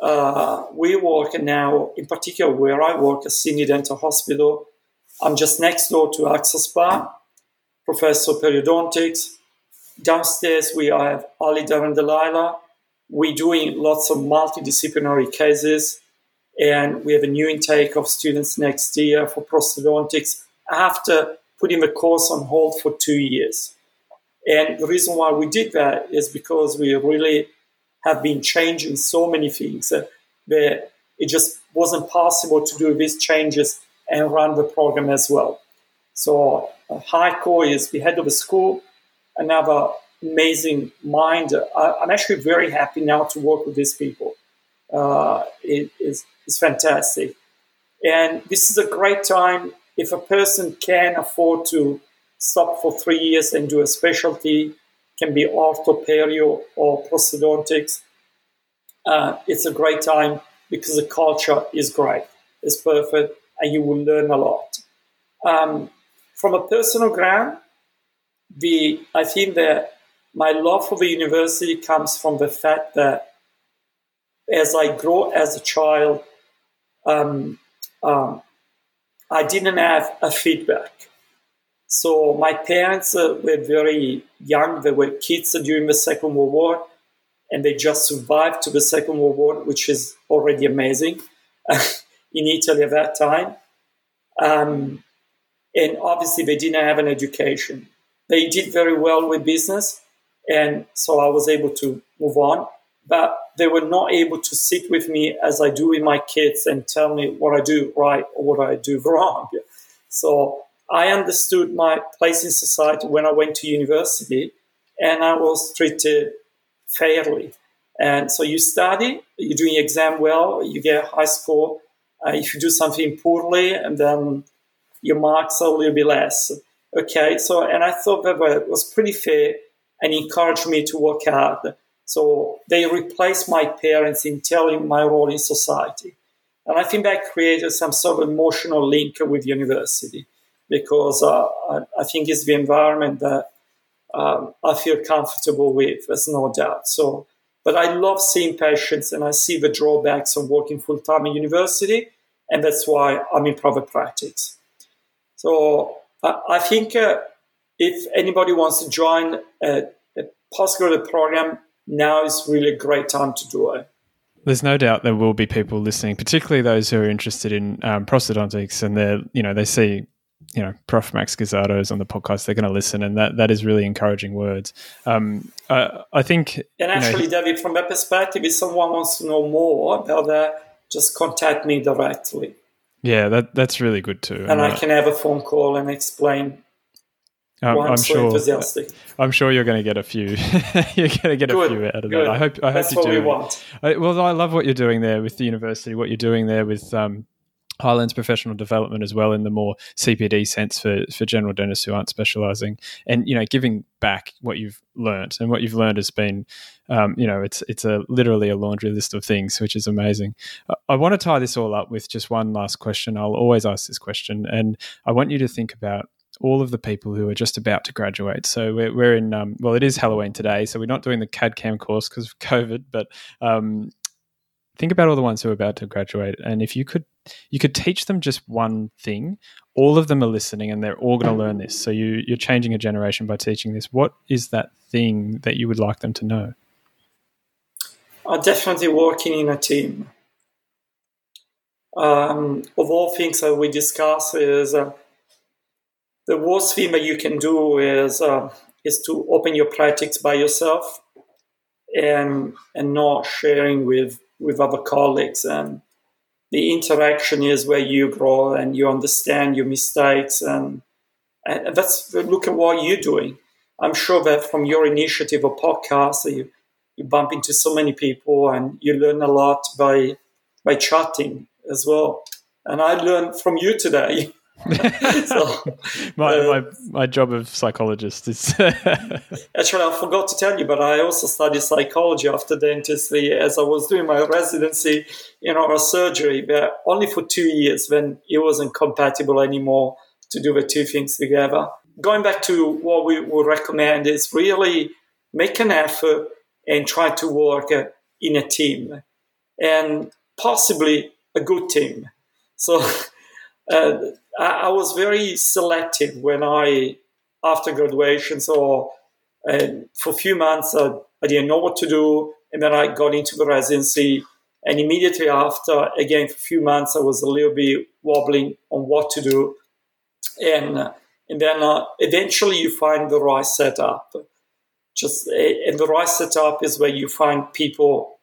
Uh, we work now, in particular where I work at Sydney Dental Hospital. I'm just next door to Axel Professor Periodontics. Downstairs, we have Ali Darendeliler. We're doing lots of multidisciplinary cases, and we have a new intake of students next year for prosthodontics after putting the course on hold for two years. And the reason why we did that is because we really have been changing so many things that it just wasn't possible to do these changes and run the program as well. So Heiko is the head of the school, another amazing mind. I, am actually very happy now to work with these people. Uh, it is it's fantastic. And this is a great time if a person can afford to stop for three years and do a specialty, can be orthoperio or prosthodontics. Uh, it's a great time because the culture is great, it's perfect, and you will learn a lot. Um, from a personal ground, the I think that my love for the university comes from the fact that as I grow as a child, um, um, I didn't have a feedback. So my parents uh, were very young; they were kids during the Second World War, and they just survived to the Second World War, which is already amazing in Italy at that time. Um, and obviously they didn't have an education. They did very well with business, and so I was able to move on. But they were not able to sit with me as I do with my kids and tell me what I do right or what I do wrong. So I understood my place in society when I went to university, and I was treated fairly. And so you study, you're doing exam well, you get a high score. Uh, if you do something poorly, and then your marks are a little bit less. Okay, so and I thought that was pretty fair and encouraged me to work hard. So they replaced my parents in telling my role in society. And I think that created some sort of emotional link with university because uh, I, think it's the environment that um, I feel comfortable with, there's no doubt. So, but I love seeing patients and I see the drawbacks of working full time in university, and that's why I'm in private practice. So I, I think uh, if anybody wants to join a, a postgraduate program, now is really a great time to do it. There's no doubt there will be people listening, particularly those who are interested in um, prosthodontics, and they're you know they see you know Prof Max Guazzato is on the podcast. They're going to listen, and that that is really encouraging words. Um, uh, I think, and actually, know, David, from that perspective, if someone wants to know more about that, just contact me directly. Yeah, that that's really good too. And I can have a phone call and explain. Um, I'm, I'm so sure. I'm sure you're going to get a few. you're going to get good, a few out of good. that. I hope. I That's hope you do. We I, well, I love what you're doing there with the university. What you're doing there with um, Highlands professional development as well in the more CPD sense for, for general dentists who aren't specializing and you know giving back what you've learnt and what you've learned has been um, you know it's it's a literally a laundry list of things which is amazing. I want to tie this all up with just one last question. I'll always ask this question and I want you to think about all of the people who are just about to graduate. So we're, we're in, um, well, it is Halloween today, so we're not doing the CAD CAM course because of COVID, but um, think about all the ones who are about to graduate and if you could you could teach them just one thing all of them are listening and they're all going to learn this. So you you're changing a generation by teaching this. What is that thing that you would like them to know are definitely working in a team. Um, of all things that we discuss is uh, the worst thing that you can do is uh, is to open your practice by yourself and and not sharing with with other colleagues. And the interaction is where you grow and you understand your mistakes and, and that's look at what you're doing. I'm sure that from your initiative or podcast you, you bump into so many people and you learn a lot by by chatting as well and i learned from you today so, my, uh, my, my job of psychologist is actually I forgot to tell you, but I also studied psychology after dentistry as I was doing my residency in oral surgery, but only for two years when it wasn't compatible anymore to do the two things together. Going back to what we would recommend is really make an effort and try to work in a team and possibly a good team. So uh, I, was very selective when I, after graduation, so uh, for a few months I, I didn't know what to do, and then I got into the residency. And immediately after, again, for a few months, I was a little bit wobbling on what to do. And, uh, and then uh, eventually you find the right setup. Just, eh, and the right setup is where you find people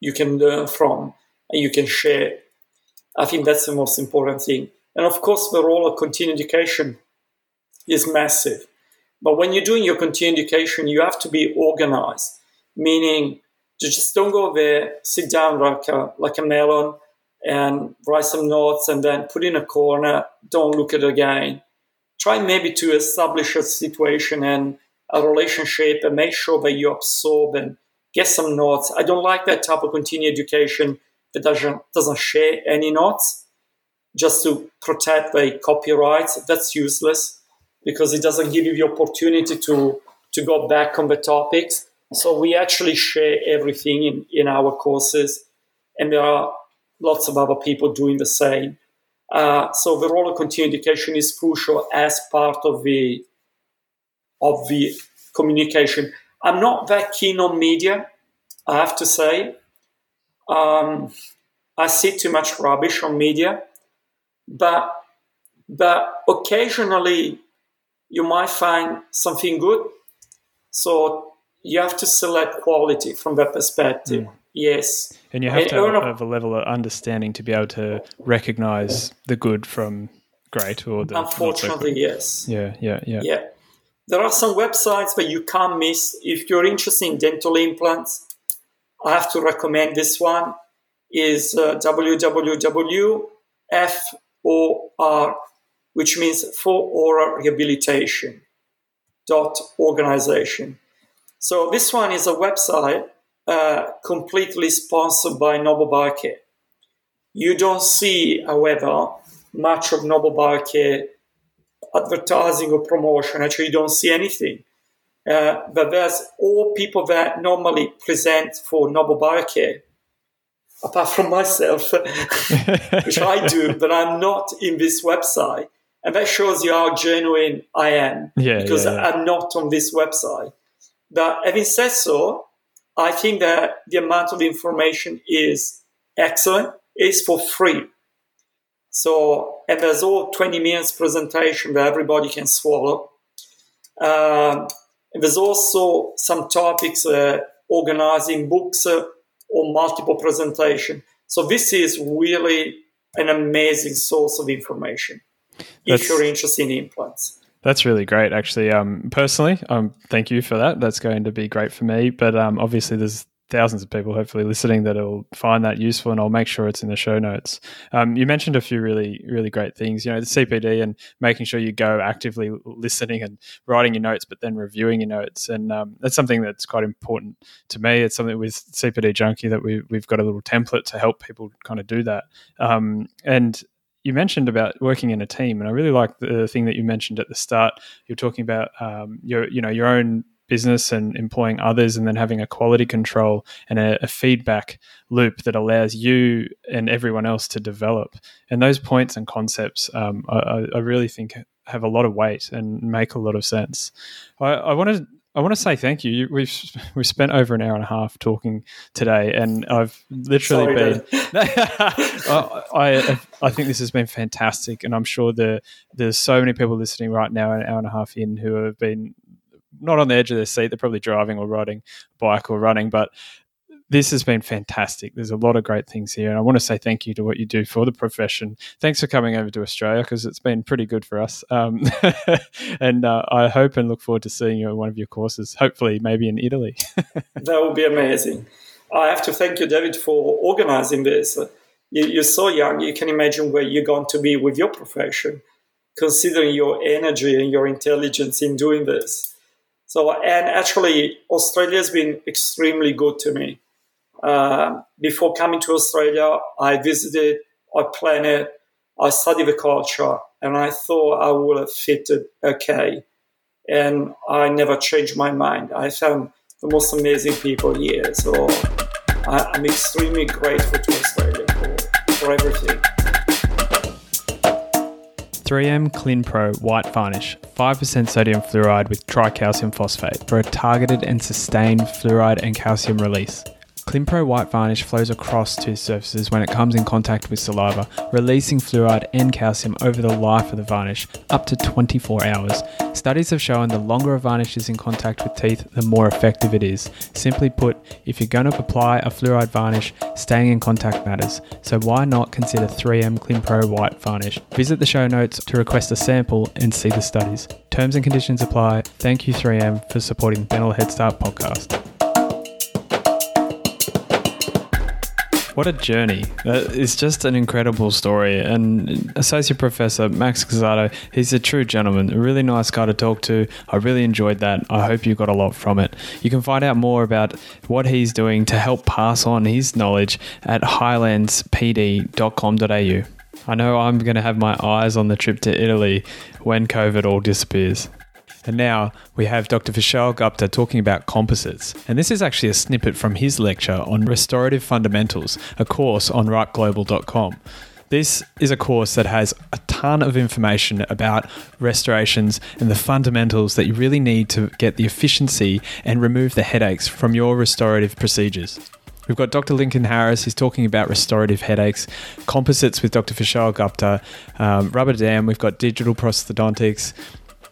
you can learn from and you can share. I think that's the most important thing. And of course, the role of continuing education is massive. But when you're doing your continuing education, you have to be organized, meaning you just don't go there, sit down like a, like a melon and write some notes and then put in a corner, don't look at it again. Try maybe to establish a situation and a relationship and make sure that you absorb and get some notes. I don't like that type of continuing education that doesn't, doesn't share any notes just to protect the copyrights. That's useless because it doesn't give you the opportunity to, to go back on the topics. So we actually share everything in, in our courses, and there are lots of other people doing the same. Uh, so the role of continuing education is crucial as part of the of the communication. I'm not that keen on media, I have to say. Um, I see too much rubbish on media but but occasionally you might find something good. So you have to select quality from that perspective. Mm. Yes. And you have and to have, have, a level of understanding to be able to recognize the good from great or the Unfortunately, so yes. Yeah, yeah, yeah. Yeah. There are some websites that you can't miss. If you're interested in dental implants, I have to recommend this one is uh, www.f OR, which means for oral rehabilitation dot organization. So this one is a website uh, completely sponsored by Nobel Biocare. You don't see, however, much of Nobel Biocare advertising or promotion. Actually, you don't see anything. Uh, but there's all people that normally present for Nobel Biocare apart from myself, which I do, but I'm not in this website. And that shows you how genuine I am yeah, because yeah, yeah. I'm not on this website. But having said so, I think that the amount of information is excellent. It's for free. So, and there's all 20 minutes presentation that everybody can swallow. Um, and there's also some topics, uh, organizing books, uh, or multiple presentation. So this is really an amazing source of information That's, if you're interested in implants. That's really great, actually. Um, personally, um, thank you for that. That's going to be great for me. But um, obviously, there's thousands of people hopefully listening that will find that useful and I'll make sure it's in the show notes. Um, you mentioned a few really, really great things, you know, the CPD and making sure you go actively listening and writing your notes, but then reviewing your notes. And um, that's something that's quite important to me. It's something with CPD Junkie that we, we've got a little template to help people kind of do that. Um, and you mentioned about working in a team, and I really like the thing that you mentioned at the start. You're talking about um, your, you know, your own business and employing others, and then having a quality control and a, a, feedback loop that allows you and everyone else to develop. And those points and concepts, um, I, I, really think have a lot of weight and make a lot of sense. I, I want to. I want to say thank you. We've we've spent over an hour and a half talking today, and I've literally Sorry, been. I I think this has been fantastic, and I'm sure the there's so many people listening right now, an hour and a half in, who have been not on the edge of their seat. They're probably driving or riding a bike or running, but this has been fantastic. There's a lot of great things here, and I want to say thank you to what you do for the profession. Thanks for coming over to Australia because it's been pretty good for us. Um, and uh, I hope and look forward to seeing you at one of your courses. Hopefully, maybe in Italy. that would be amazing. I have to thank you, David, for organizing this. You, are so young; you can imagine where you're going to be with your profession, considering your energy and your intelligence in doing this. So, and actually, Australia has been extremely good to me. Uh, before coming to Australia, I visited, I planned I studied the culture, and I thought I would have fitted okay. And I never changed my mind. I found the most amazing people here. So I, am extremely grateful to Australia for, for everything. 3M ClinPro White Varnish, 5% sodium fluoride with tricalcium phosphate for a targeted and sustained fluoride and calcium release. ClinPro White Varnish flows across tooth surfaces when it comes in contact with saliva, releasing fluoride and calcium over the life of the varnish, up to 24 hours. Studies have shown the longer a varnish is in contact with teeth, the more effective it is. Simply put, if you're going to apply a fluoride varnish, staying in contact matters. So why not consider 3M ClinPro White Varnish? Visit the show notes to request a sample and see the studies. Terms and conditions apply. Thank you 3M for supporting Dental Head Start podcast. What a journey. Uh, it's just an incredible story. And Associate Professor Max Guazzato, he's a true gentleman, a really nice guy to talk to. I really enjoyed that. I hope you got a lot from it. You can find out more about what he's doing to help pass on his knowledge at highlandspd.com.au. I know I'm going to have my eyes on the trip to Italy when COVID all disappears. And now we have Dr. Vishal Gupta talking about composites. And this is actually a snippet from his lecture on restorative fundamentals, a course on ripeglobal.com. This is a course that has a ton of information about restorations and the fundamentals that you really need to get the efficiency and remove the headaches from your restorative procedures. We've got Dr. Lincoln Harris. He's talking about restorative headaches, composites with Dr. Vishal Gupta, um, rubber dam. We've got digital prosthodontics,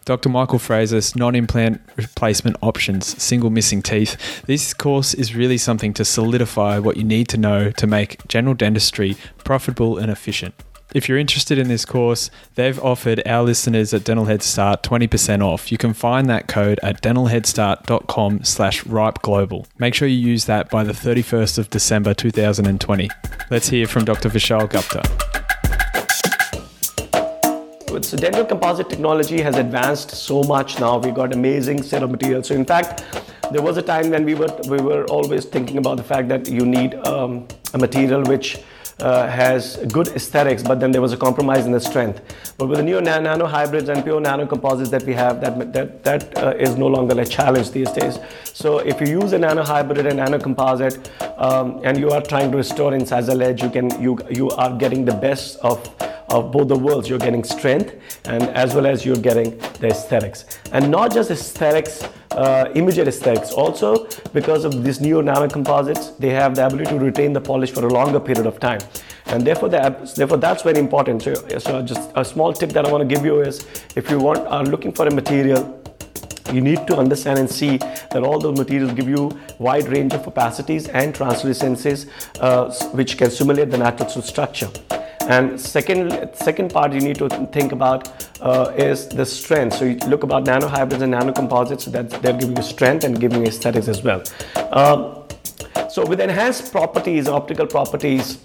Dr. Michael Fraser's non implant replacement options, single missing teeth. This course is really something to solidify what you need to know to make general dentistry profitable and efficient. If you're interested in this course, they've offered our listeners at Dental Head Start 20% off. You can find that code at dentalheadstart.com slash ripe global. Make sure you use that by the 31st of December 2020. Let's hear from Dr. Vishal Gupta so dental composite technology has advanced so much now. We've got amazing set of materials. So in fact, there was a time when we were we were always thinking about the fact that you need um, a material which uh, has good aesthetics, but then there was a compromise in the strength. But with the new nano hybrids and pure nano composites that we have, that that that uh, is no longer a challenge these days. So if you use a nano hybrid and nano composite, um, and you are trying to restore incisal edge, you can you you are getting the best of of both the worlds. You're getting strength and as well as you're getting the aesthetics. And not just aesthetics, uh, immediate aesthetics. Also, because of these new nano composites, they have the ability to retain the polish for a longer period of time. And therefore, the, therefore that's very important. So, so just a small tip that I want to give you is if you want are looking for a material you need to understand and see that all those materials give you wide range of opacities and translucencies uh, which can simulate the natural structure. And second, second part you need to think about uh, is the strength. So you look about nano hybrids and nano composites that they're giving you strength and giving you aesthetics as well. Um, so with enhanced properties, optical properties,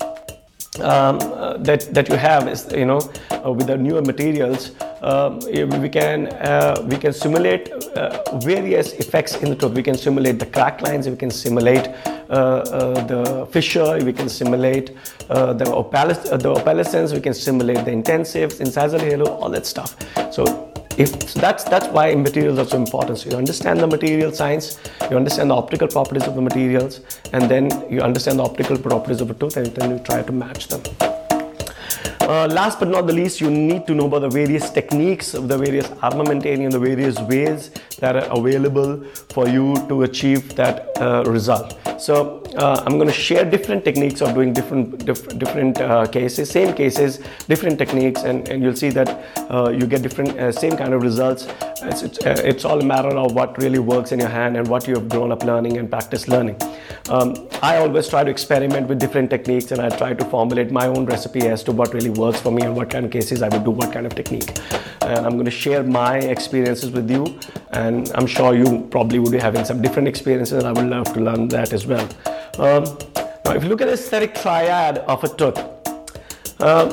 um, uh, that that you have is you know uh, with the newer materials we can uh, we can simulate uh, various effects in the tooth. We can simulate the crack lines we can simulate uh, the fissure we can simulate the, the opalescence we can simulate the intensives incisal halo all that stuff. So if so that's that's why materials are so important. So you understand the material science you understand the optical properties of the materials and then you understand the optical properties of a tooth and then you try to match them uh, last but not the least, you need to know about the various techniques of the various armamentarium, the various ways that are available for you to achieve that uh, result. So uh, I'm going to share different techniques of doing different different, different uh, cases, same cases, different techniques, and, and you'll see that uh, you get different uh, same kind of results. It's, it's, uh, it's, all a matter of what really works in your hand and what you have grown up learning and practice learning. Um, I always try to experiment with different techniques and I try to formulate my own recipe as to what really works for me and what kind of cases I would do what kind of technique. And I'm going to share my experiences with you, and I'm sure you probably would be having some different experiences, and I would love to learn that as well. Um, now, if you look at the aesthetic triad of a tooth, um,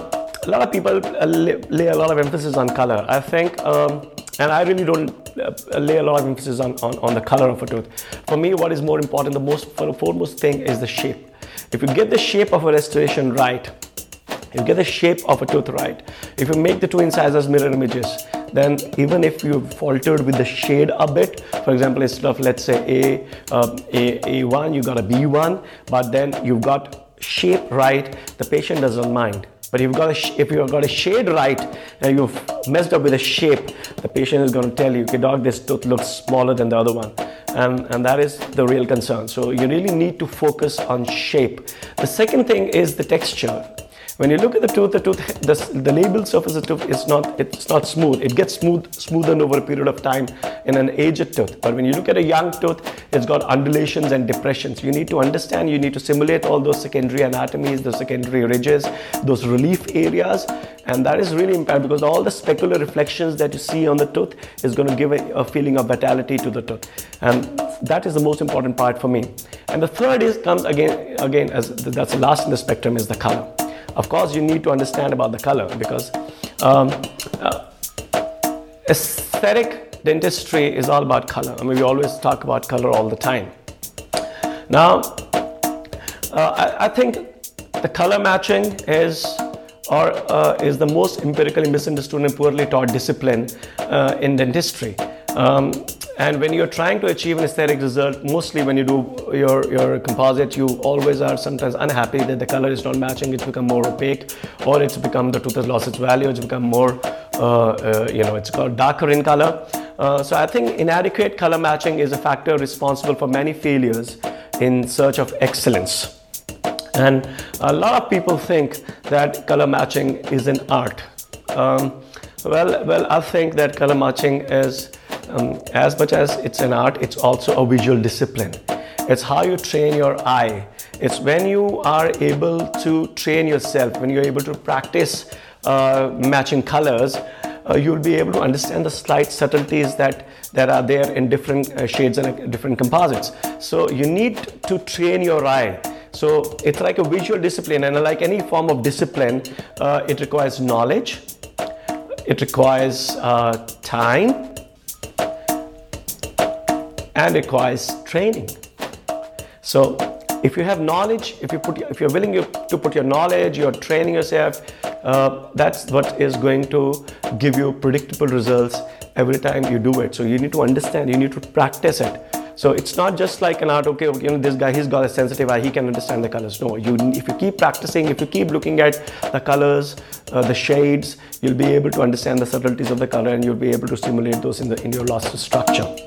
a lot of people uh, lay a lot of emphasis on color. I think, um, and I really don't uh, lay a lot of emphasis on, on, on, the color of a tooth. For me, what is more important, the most the foremost thing is the shape. If you get the shape of a restoration right, you get the shape of a tooth right. If you make the two incisors mirror images, then even if you've faltered with the shade a bit, for example, instead of let's say A, um, A, A1, you got a B1, but then you've got shape right, the patient doesn't mind. But you've got a, if you've got a shade right and you've messed up with the shape, the patient is going to tell you, okay, dog, this tooth looks smaller than the other one. And, and that is the real concern. So you really need to focus on shape. The second thing is the texture. When you look at the tooth, the tooth, the, the surface of the tooth is not, it's not smooth. It gets smooth, smoothened over a period of time in an aged tooth. But when you look at a young tooth, it's got undulations and depressions. You need to understand, you need to simulate all those secondary anatomies, those secondary ridges, those relief areas. And that is really important because all the specular reflections that you see on the tooth is going to give a, a feeling of vitality to the tooth. And that is the most important part for me. And the third is comes again, again as that's the last in the spectrum is the color. Of course, you need to understand about the color because um, uh, aesthetic dentistry is all about color. I mean, we always talk about color all the time. Now, uh, I, I, think the color matching is or uh, is the most empirically misunderstood and poorly taught discipline uh, in dentistry. Um, and when you're trying to achieve an aesthetic result, mostly when you do your, your composite, you always are sometimes unhappy that the color is not matching, it's become more opaque, or it's become the tooth has lost its value, it's become more, uh, uh, you know, it's got darker in color. Uh, so I think inadequate color matching is a factor responsible for many failures in search of excellence. And a lot of people think that color matching is an art. Um, well, well, I think that color matching is um, as much as it's an art, it's also a visual discipline. It's how you train your eye. It's when you are able to train yourself, when you're able to practice uh, matching colors, uh, you'll be able to understand the slight subtleties that, that are there in different uh, shades and uh, different composites. So you need to train your eye. So it's like a visual discipline, and like any form of discipline, uh, it requires knowledge, it requires uh, time, and requires training. So if you have knowledge, if you put, if you're willing to put your knowledge, you're training yourself, uh, that's what is going to give you predictable results every time you do it. So you need to understand, you need to practice it. So it's not just like an art. Okay, you know, this guy, he's got a sensitive eye, he can understand the colors. No, you, if you keep practicing, if you keep looking at the colors, uh, the shades, you'll be able to understand the subtleties of the color, and you'll be able to simulate those in the in your loss structure.